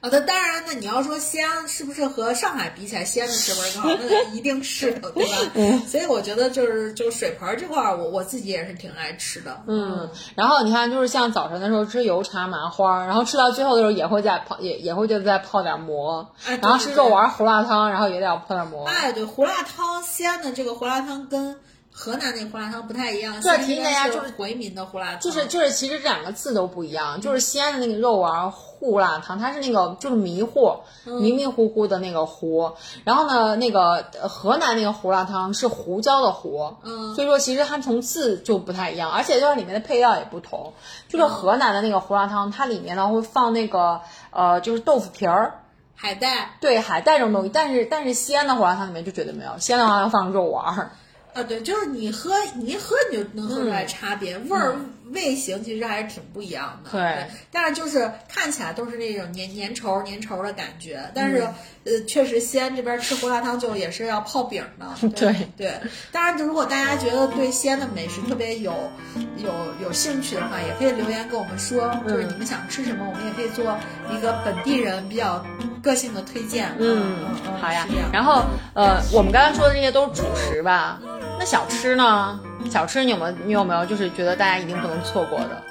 啊，那当然那，你要说西安是不是和上海比起来，西安的水盆儿更好？那一定是的，对吧？嗯所以我觉得就是就是水盆儿这块儿，我我自己也是挺爱吃的。嗯，然后你看，就是像早晨的时候吃油茶麻花，然后吃到最后的时候也会再泡，也也会就再泡点馍，哎然后吃肉丸胡辣汤，然后也得要泡点馍。哎，对，胡辣汤，西安的这个胡辣汤跟河南那个胡辣汤不太一样，对西安应该提醒大家就是回民的胡辣汤，就是就是，其实这两个字都不一样，就是西安的那个肉丸胡辣汤，它是那个就是迷糊、迷迷糊糊的那个糊，然后呢，那个呃河南那个胡辣汤是胡椒的胡，嗯。所以说其实它从字就不太一样，而且就是里面的配料也不同，就是河南的那个胡辣汤，它里面呢会放那个呃就是豆腐皮儿。海带。对海带这种东西，但是但是西安的胡辣汤里面就绝对没有，西安的胡辣汤放肉丸儿。啊，对，就是你喝你一喝你就能喝出来差别，味儿、味型其实还是挺不一样的。嗯对但是就是看起来都是那种粘粘稠粘稠的感觉，但嗯是、呃，确实西安这边吃胡辣汤就也是要泡饼的。对对，当然如果大家觉得对西安的美食特别有有有兴趣的话，也可以留言跟我们说，就是嗯你们想吃什么，我们也可以做一个本地人比较个性的推荐。嗯嗯，嗯好呀。然后呃，我们刚才说的这些都是主食吧？那小吃呢？小吃你有没有你有没有就是觉得大家一定不能错过的？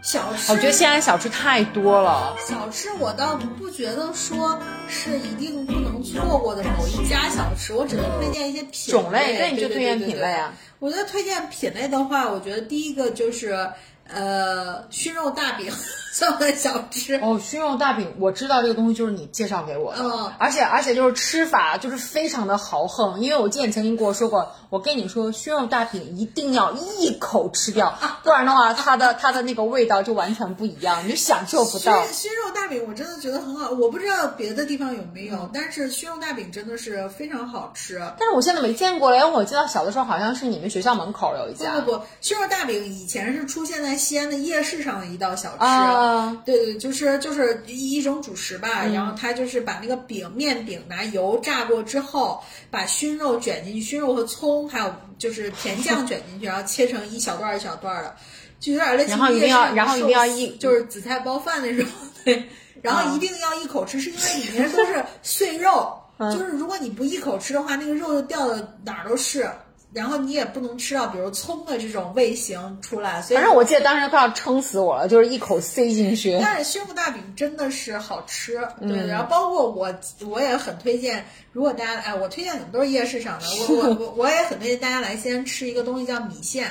小吃，我觉得西安小吃太多了。小吃我倒不觉得说是一定不能错过的某一家小吃，我只能推荐一些品种类，那你就推荐品类啊。我觉得推荐品类的话，我觉得第一个就是呃熏肉大饼 算不算小吃？哦，熏肉大饼，我知道这个东西就是你介绍给我的，嗯而且而且就是吃法就是非常的豪横，因为我记得你曾经跟我说过，我跟你说熏肉大饼一定要一口吃掉，不然的话它的它的那个味道就完全不一样，你就享受不到。熏熏肉大饼我真的觉得很好，我不知道别的地方有没嗯有，但是熏肉大饼真的是非常好吃。但是我现在没见过了，因为我记得小的时候好像是你们学校门口有一家。不不不，熏肉大饼以前是出现在西安的夜市上的一道小吃。啊，对对，就是就是一一种主食吧，嗯。然后它就是把那个饼面饼拿油炸过之后，把熏肉卷进去，熏肉和葱还有就是甜酱卷进去，然后切成一小段儿一小段儿的，就有点类似于然后一定要夜市然后一定要一就是紫菜包饭那种，对，然后一定要一口吃，是因为里面都是碎肉，嗯。就是如果你不一口吃的话，那个肉就掉的哪儿都是。然后你也不能吃到，比如葱的这种味型出来，所以反正我记得当时快要撑死我了，就是一口塞进去。但是熏肉大饼真的是好吃，嗯对，然后包括我，我也很推荐，如果大家哎，我推荐的都是夜市上的，我我 我我也很推荐大家来西安吃一个东西叫米线，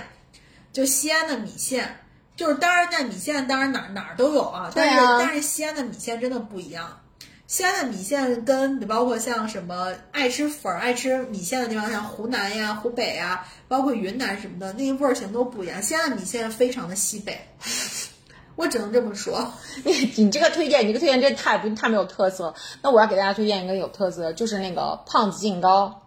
就西安的米线，就是当然那米线当然哪儿哪儿都有啊，但是、啊但是西安的米线真的不一样。西安的米线跟包括像什么爱吃粉儿、爱吃米线的地方，像湖南呀、湖北呀，包括云南什么的，那个味儿型都不一样。西安的米线非常的西北，我只能这么说。你你这个推荐，你这个推荐真太不太没有特色。那我要给大家推荐一个有特色，就是那个胖子劲糕。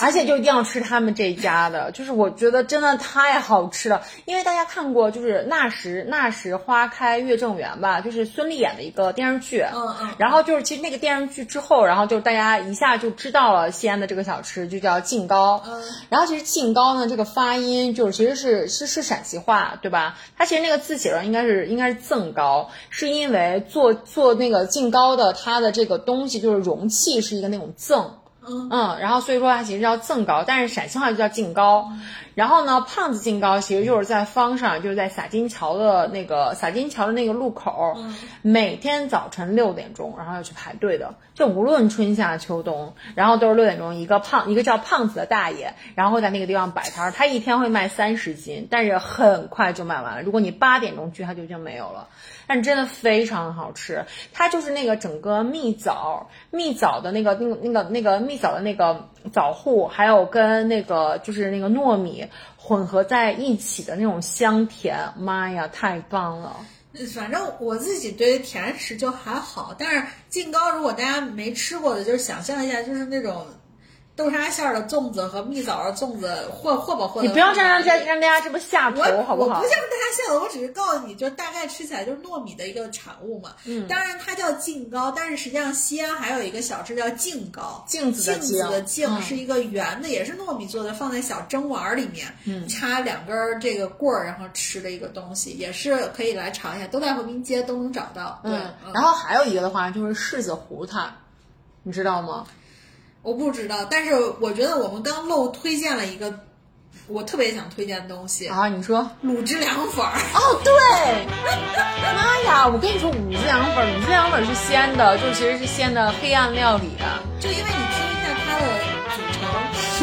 而且就一定要吃他们这家的，就是我觉得真的太好吃了。因为大家看过就是那时那时花开月正圆吧，就是孙俪演的一个电视剧。嗯嗯然后就是其实那个电视剧之后，然后就大家一下就知道了西安的这个小吃就叫晋糕。嗯然后其实晋糕呢，这个发音就是其实是是是陕西话，对吧？它其实那个字写的应该是应该是赠糕，是因为做做那个晋糕的它的这个东西就是容器是一个那种赠。嗯然后所以说它其实叫赠糕，但是陕西话就叫劲糕。然后呢，胖子劲糕其实就是在方上，就是在洒金桥的那个洒金桥的那个路口，每天早晨六点钟，然后要去排队的，就无论春夏秋冬，然后都是六点钟，一个胖一个叫胖子的大爷，然后会在那个地方摆摊儿，他一天会卖三十斤，但是很快就卖完了。如果你八点钟去，他就已经没有了。但真的非常好吃，它就是那个整个蜜枣，蜜枣的那个那个那个那个蜜枣的那个枣糊，还有跟那个就是那个糯米混合在一起的那种香甜，妈呀，太棒了！反正我自己对甜食就还好，但是劲糕如果大家没吃过的，就是想象一下，就是那种豆沙馅儿的粽子和蜜枣的粽子和和吧和的。你不要这样让家让大家这么下头我好不好我不？像大家馅的，我只是告诉你，就大概吃起来就是糯米的一个产物嘛。嗯，当然它叫劲糕，但是实际上西安还有一个小吃叫劲糕，镜子的镜子的镜嗯是一个圆的，也是糯米做的，放在小蒸碗儿里面，嗯，插两根儿这个棍儿，然后吃的一个东西，也是可以来尝一下，都在回民街都能找到。对，然后还有一个的话就是柿子糊它，你知道吗？我不知道，但是我觉得我们刚漏推荐了一个我特别想推荐的东西，啊，你说。卤汁凉粉儿。哦，对，妈呀！我跟你说，卤汁凉粉，卤汁凉粉是西安的，就其实是西安的黑暗料理。就因为你听一下它的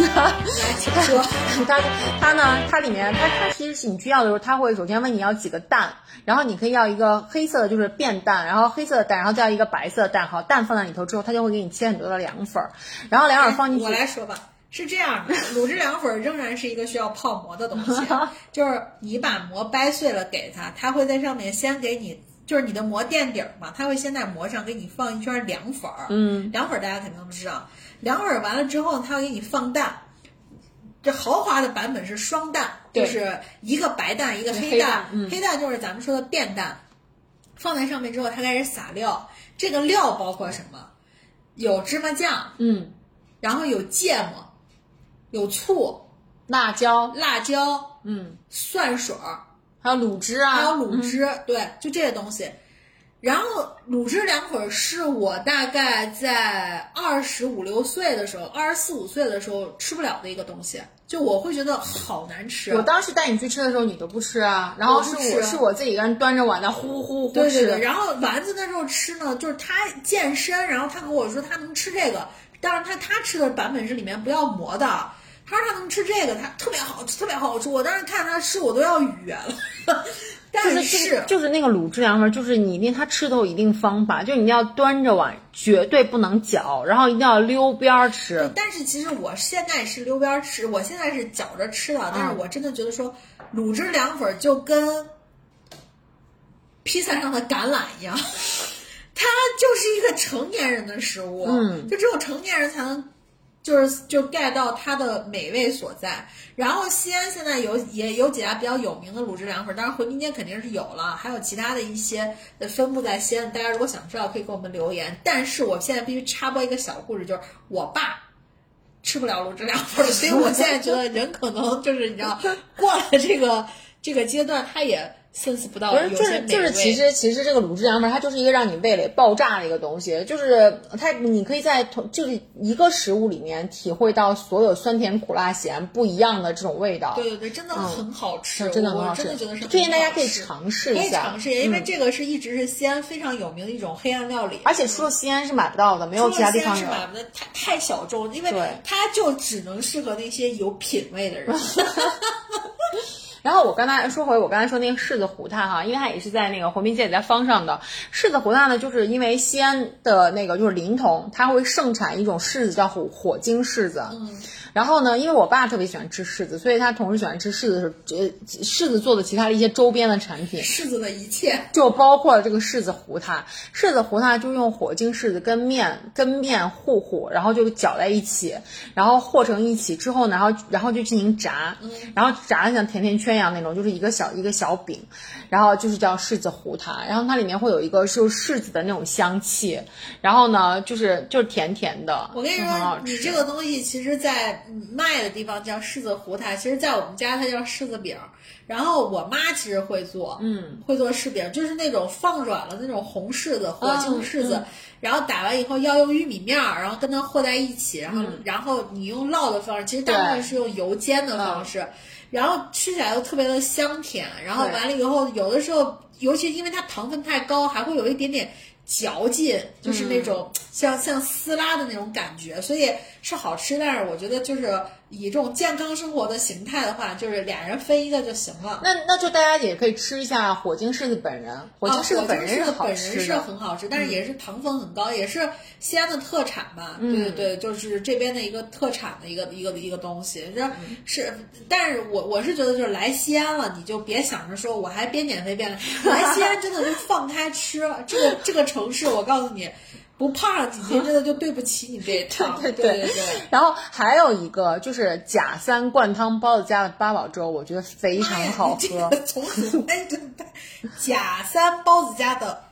说。它它呢，它里面它它其实是你需要的时候，它会首先问你要几个蛋，然后你可以要一个黑色的，就是变蛋，然后黑色的蛋，然后再要一个白色的蛋，好，蛋放在里头之后，它就会给你切很多的凉粉儿，然后凉粉儿放进去。我来说吧，是这样的，卤汁凉粉仍然是一个需要泡馍的东西，就是你把馍掰碎了给它，它会在上面先给你。就是你的馍垫底儿嘛，它会先在馍上给你放一圈凉粉儿，嗯，凉粉儿大家肯定都知道，凉粉儿完了之后，它会给你放蛋，这豪华的版本是双蛋，就是一个白蛋一个黑黑蛋，嗯。黑蛋就是咱们说的变蛋，放在上面之后，它开始撒料，这个料包括什么？有芝麻酱，嗯，然后有芥末，有醋、辣椒，辣椒、嗯，蒜水儿，还有卤汁啊，还有卤汁，对，就这些东西。然后卤汁凉粉儿是我大概在二十五六岁的时候，二十四五岁的时候吃不了的一个东西。就我会觉得好难吃。我当时带你去吃的时候，你都不吃啊，然后是我我是我自己一个人端着碗在呼呼呼吃。对对对，然后丸子那时候吃呢，就是他健身，然后他跟我说他能吃这个，当然他他吃的版本是里面不要馍的，他说他能吃这个，他特别好吃，特别好吃。我当时看他吃，我都要哕了。但是就是就是那个卤汁凉粉，就是你一定它吃都有一定方法，就你一定要端着碗，绝对不能搅，然后一定要溜边儿吃。但是其实我现在是溜边儿吃，我现在是搅着吃的，但是我真的觉得说卤汁凉粉就跟披萨上的橄榄一样，它就是一个成年人的食物，嗯就只有成年人才能。就是就 get 到它的美味所在，然后西安现在有也有几家比较有名的卤汁凉粉，当然回民街肯定是有了，还有其他的一些呃分布在西安，大家如果想知道可以给我们留言。但是我现在必须插播一个小故事，就是我爸吃不了卤汁凉粉，所以我现在觉得人可能就是你知道过了这个这个阶段，他也 sense 不到不是，就是就是。其实其实这个卤汁凉粉它就是一个让你味蕾爆炸的一个东西，就是它你可以在同就是一个食物里面体会到所有酸甜苦辣咸不一样的这种味道。对对对，真的很好吃，嗯真的很好吃我真的觉得是推荐大家可以尝试一下可以下尝试一下，因为嗯这个是一直是西安非常有名的一种黑暗料理，而且除了西安是买不到的，没有其他地方有是。买不到太太小众，因为它就只能适合那些有品味的人。然后我刚才说回我刚才说那个柿子胡炭哈，因为它也是在那个回民街也在方上的。柿子胡炭呢，就是因为西安的那个就是临潼，它会盛产一种柿子叫火火晶柿子。嗯。然后呢，因为我爸特别喜欢吃柿子，所以他同时喜欢吃柿子是呃柿子做的其他的一些周边的产品。柿子的一切，就包括了这个柿子糊它，柿子糊它就用火晶柿子跟面跟面糊糊，然后就搅在一起，然后和成一起之后呢，然后然后就进行炸，然后炸的像甜甜圈一样那种，就是一个小一个小饼，然后就是叫柿子糊它，然后它里面会有一个就是柿子的那种香气，然后呢就是就是甜甜的，我跟你说，你这个东西其实，在嗯卖的地方叫柿子糊它，其实在我们家它叫柿子饼。然后我妈其实会做，嗯，会做柿饼，就是那种放软了那种红柿子、火晶柿子，嗯然后打完以后要用玉米面儿，然后跟它和在一起，然后、然后你用烙的方式，其实大部分是用油煎的方式，然后吃起来又特别的香甜，然后完了以后，有的时候，尤其因为它糖分太高，还会有一点点嚼劲，就是那种像、像撕拉的那种感觉，所以是好吃。但是我觉得就是以这种健康生活的形态的话，就是俩人分一个就行了。那那就大家也可以吃一下火晶柿子本人，火晶啊柿子本人是是好本人是。很好吃，但是也是糖分很高，也是西安的特产吧？嗯对对对，就是这边的一个特产的一个一个一个东西。这是，但是我我是觉得就是来西安了，你就别想着说我还边减肥边来，来西安真的就放开吃。这个这个城市，我告诉你，不胖上几斤真的就对不起你这一 趟。对对对对。然后还有一个就是贾三灌汤包子家的八宝粥，我觉得非常好喝。从贾三包子家的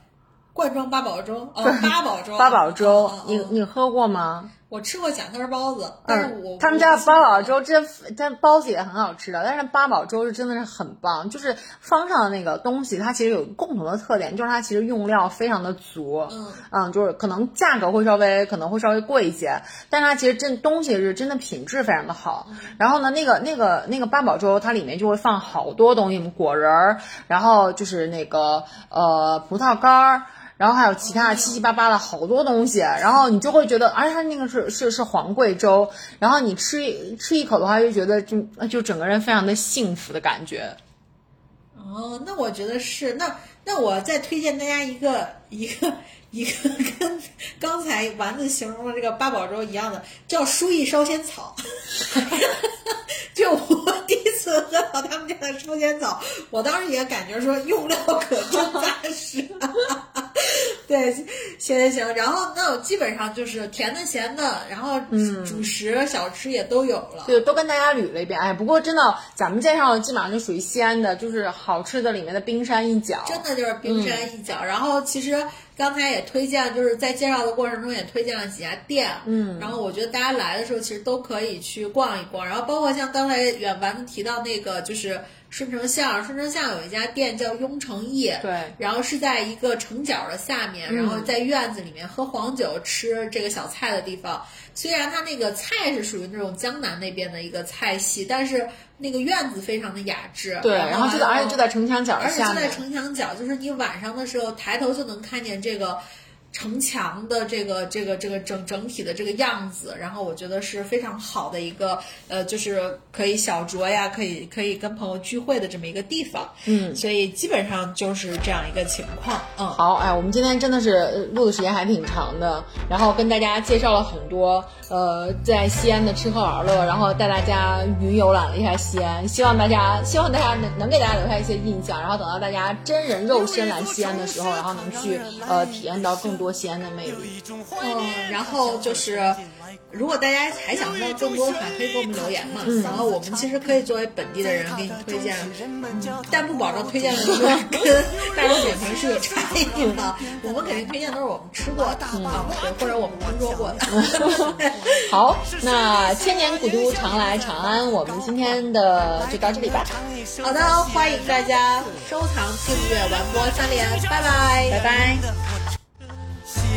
罐装八宝粥，哦，八宝粥，八宝粥哦，你哦你喝过吗？我吃过贾三包子，但是我嗯，他们家的八宝粥真真包子也很好吃的，但是八宝粥是真的是很棒。就是方上的那个东西，它其实有共同的特点，就是它其实用料非常的足。嗯就是可能价格会稍微可能会稍微贵一些，但是它其实真东西是真的品质非常的好。然后呢，那个那个那个八宝粥，它里面就会放好多东西，果仁儿，然后就是那个呃葡萄干儿。然后还有其他七七八八的好多东西，然后你就会觉得，而且它那个是是是黄桂粥，然后你吃一吃一口的话，就觉得就就整个人非常的幸福的感觉。哦，那我觉得是，那那我再推荐大家一个一个一个跟刚才丸子形容的这个八宝粥一样的，叫书意烧仙草。就我第一次喝到他们家的烧仙草，我当时也感觉说用料可真扎实。对，行行行，然后那我基本上就是甜的、咸的，然后主食、小吃也都有了。对，都跟大家捋了一遍。哎，不过真的，咱们介绍的基本上就属于西安的，就是好吃的里面的冰山一角。真的就是冰山一角。然后其实刚才也推荐，就是在介绍的过程中也推荐了几家店，嗯，然后我觉得大家来的时候其实都可以去逛一逛。然后包括像刚才远丸子提到那个，就是顺城巷，顺城巷有一家店叫雍城驿，对然后是在一个城角的下面，然后在院子里面喝黄酒、吃这个小菜的地方。虽然它那个菜是属于那种江南那边的一个菜系，但是那个院子非常的雅致。对，然后就在而且就在城墙角而且就在，城墙角，就是你晚上的时候抬头就能看见这个城墙的这个这个这个整整体的这个样子，然后我觉得是非常好的一个呃，就是可以小酌呀，可以可以跟朋友聚会的这么一个地方。嗯所以基本上就是这样一个情况。嗯，好，哎，我们今天真的是呃录的时间还挺长的，然后跟大家介绍了很多呃在西安的吃喝玩乐，然后带大家云游览了一下西安，希望大家希望大家能能给大家留下一些印象，然后等到大家真人肉身来西安的时候，然后能去呃体验到更多西安的魅力。嗯，然后就是，如果大家还想知道更多的话，可以给我们留言嘛。然后我们其实可以作为本地的人给你推荐，嗯但不保证推荐的跟大众点评是有差异的。我们肯定推荐都是我们吃过的啊，对，或者我们听说过的。好，那千年古都常来长安，我们今天的就到这里吧，好的，欢迎大家收藏、订阅、完播三连，拜拜，拜拜。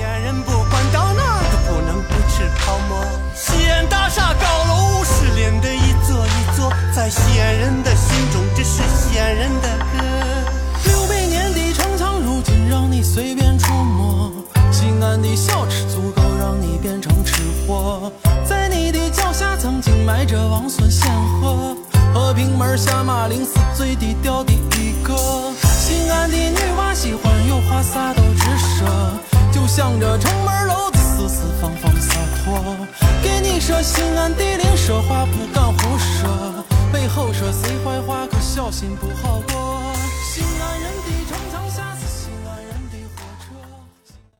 西安人不管到哪都不能不吃泡馍。西安大厦高楼失联的一座一座，在西安人的心中，这是西安人的歌。六百年的城墙，如今让你随便触摸。西安的小吃足够让你变成吃货。在你的脚下，曾经埋着王孙显赫。和平门下马陵是最低调的一个。西安的女娃喜欢有话啥都直说，就像这城门楼子四四方方洒脱。给你说西安地灵，说话不敢胡说，背后说谁坏话可小心不好过。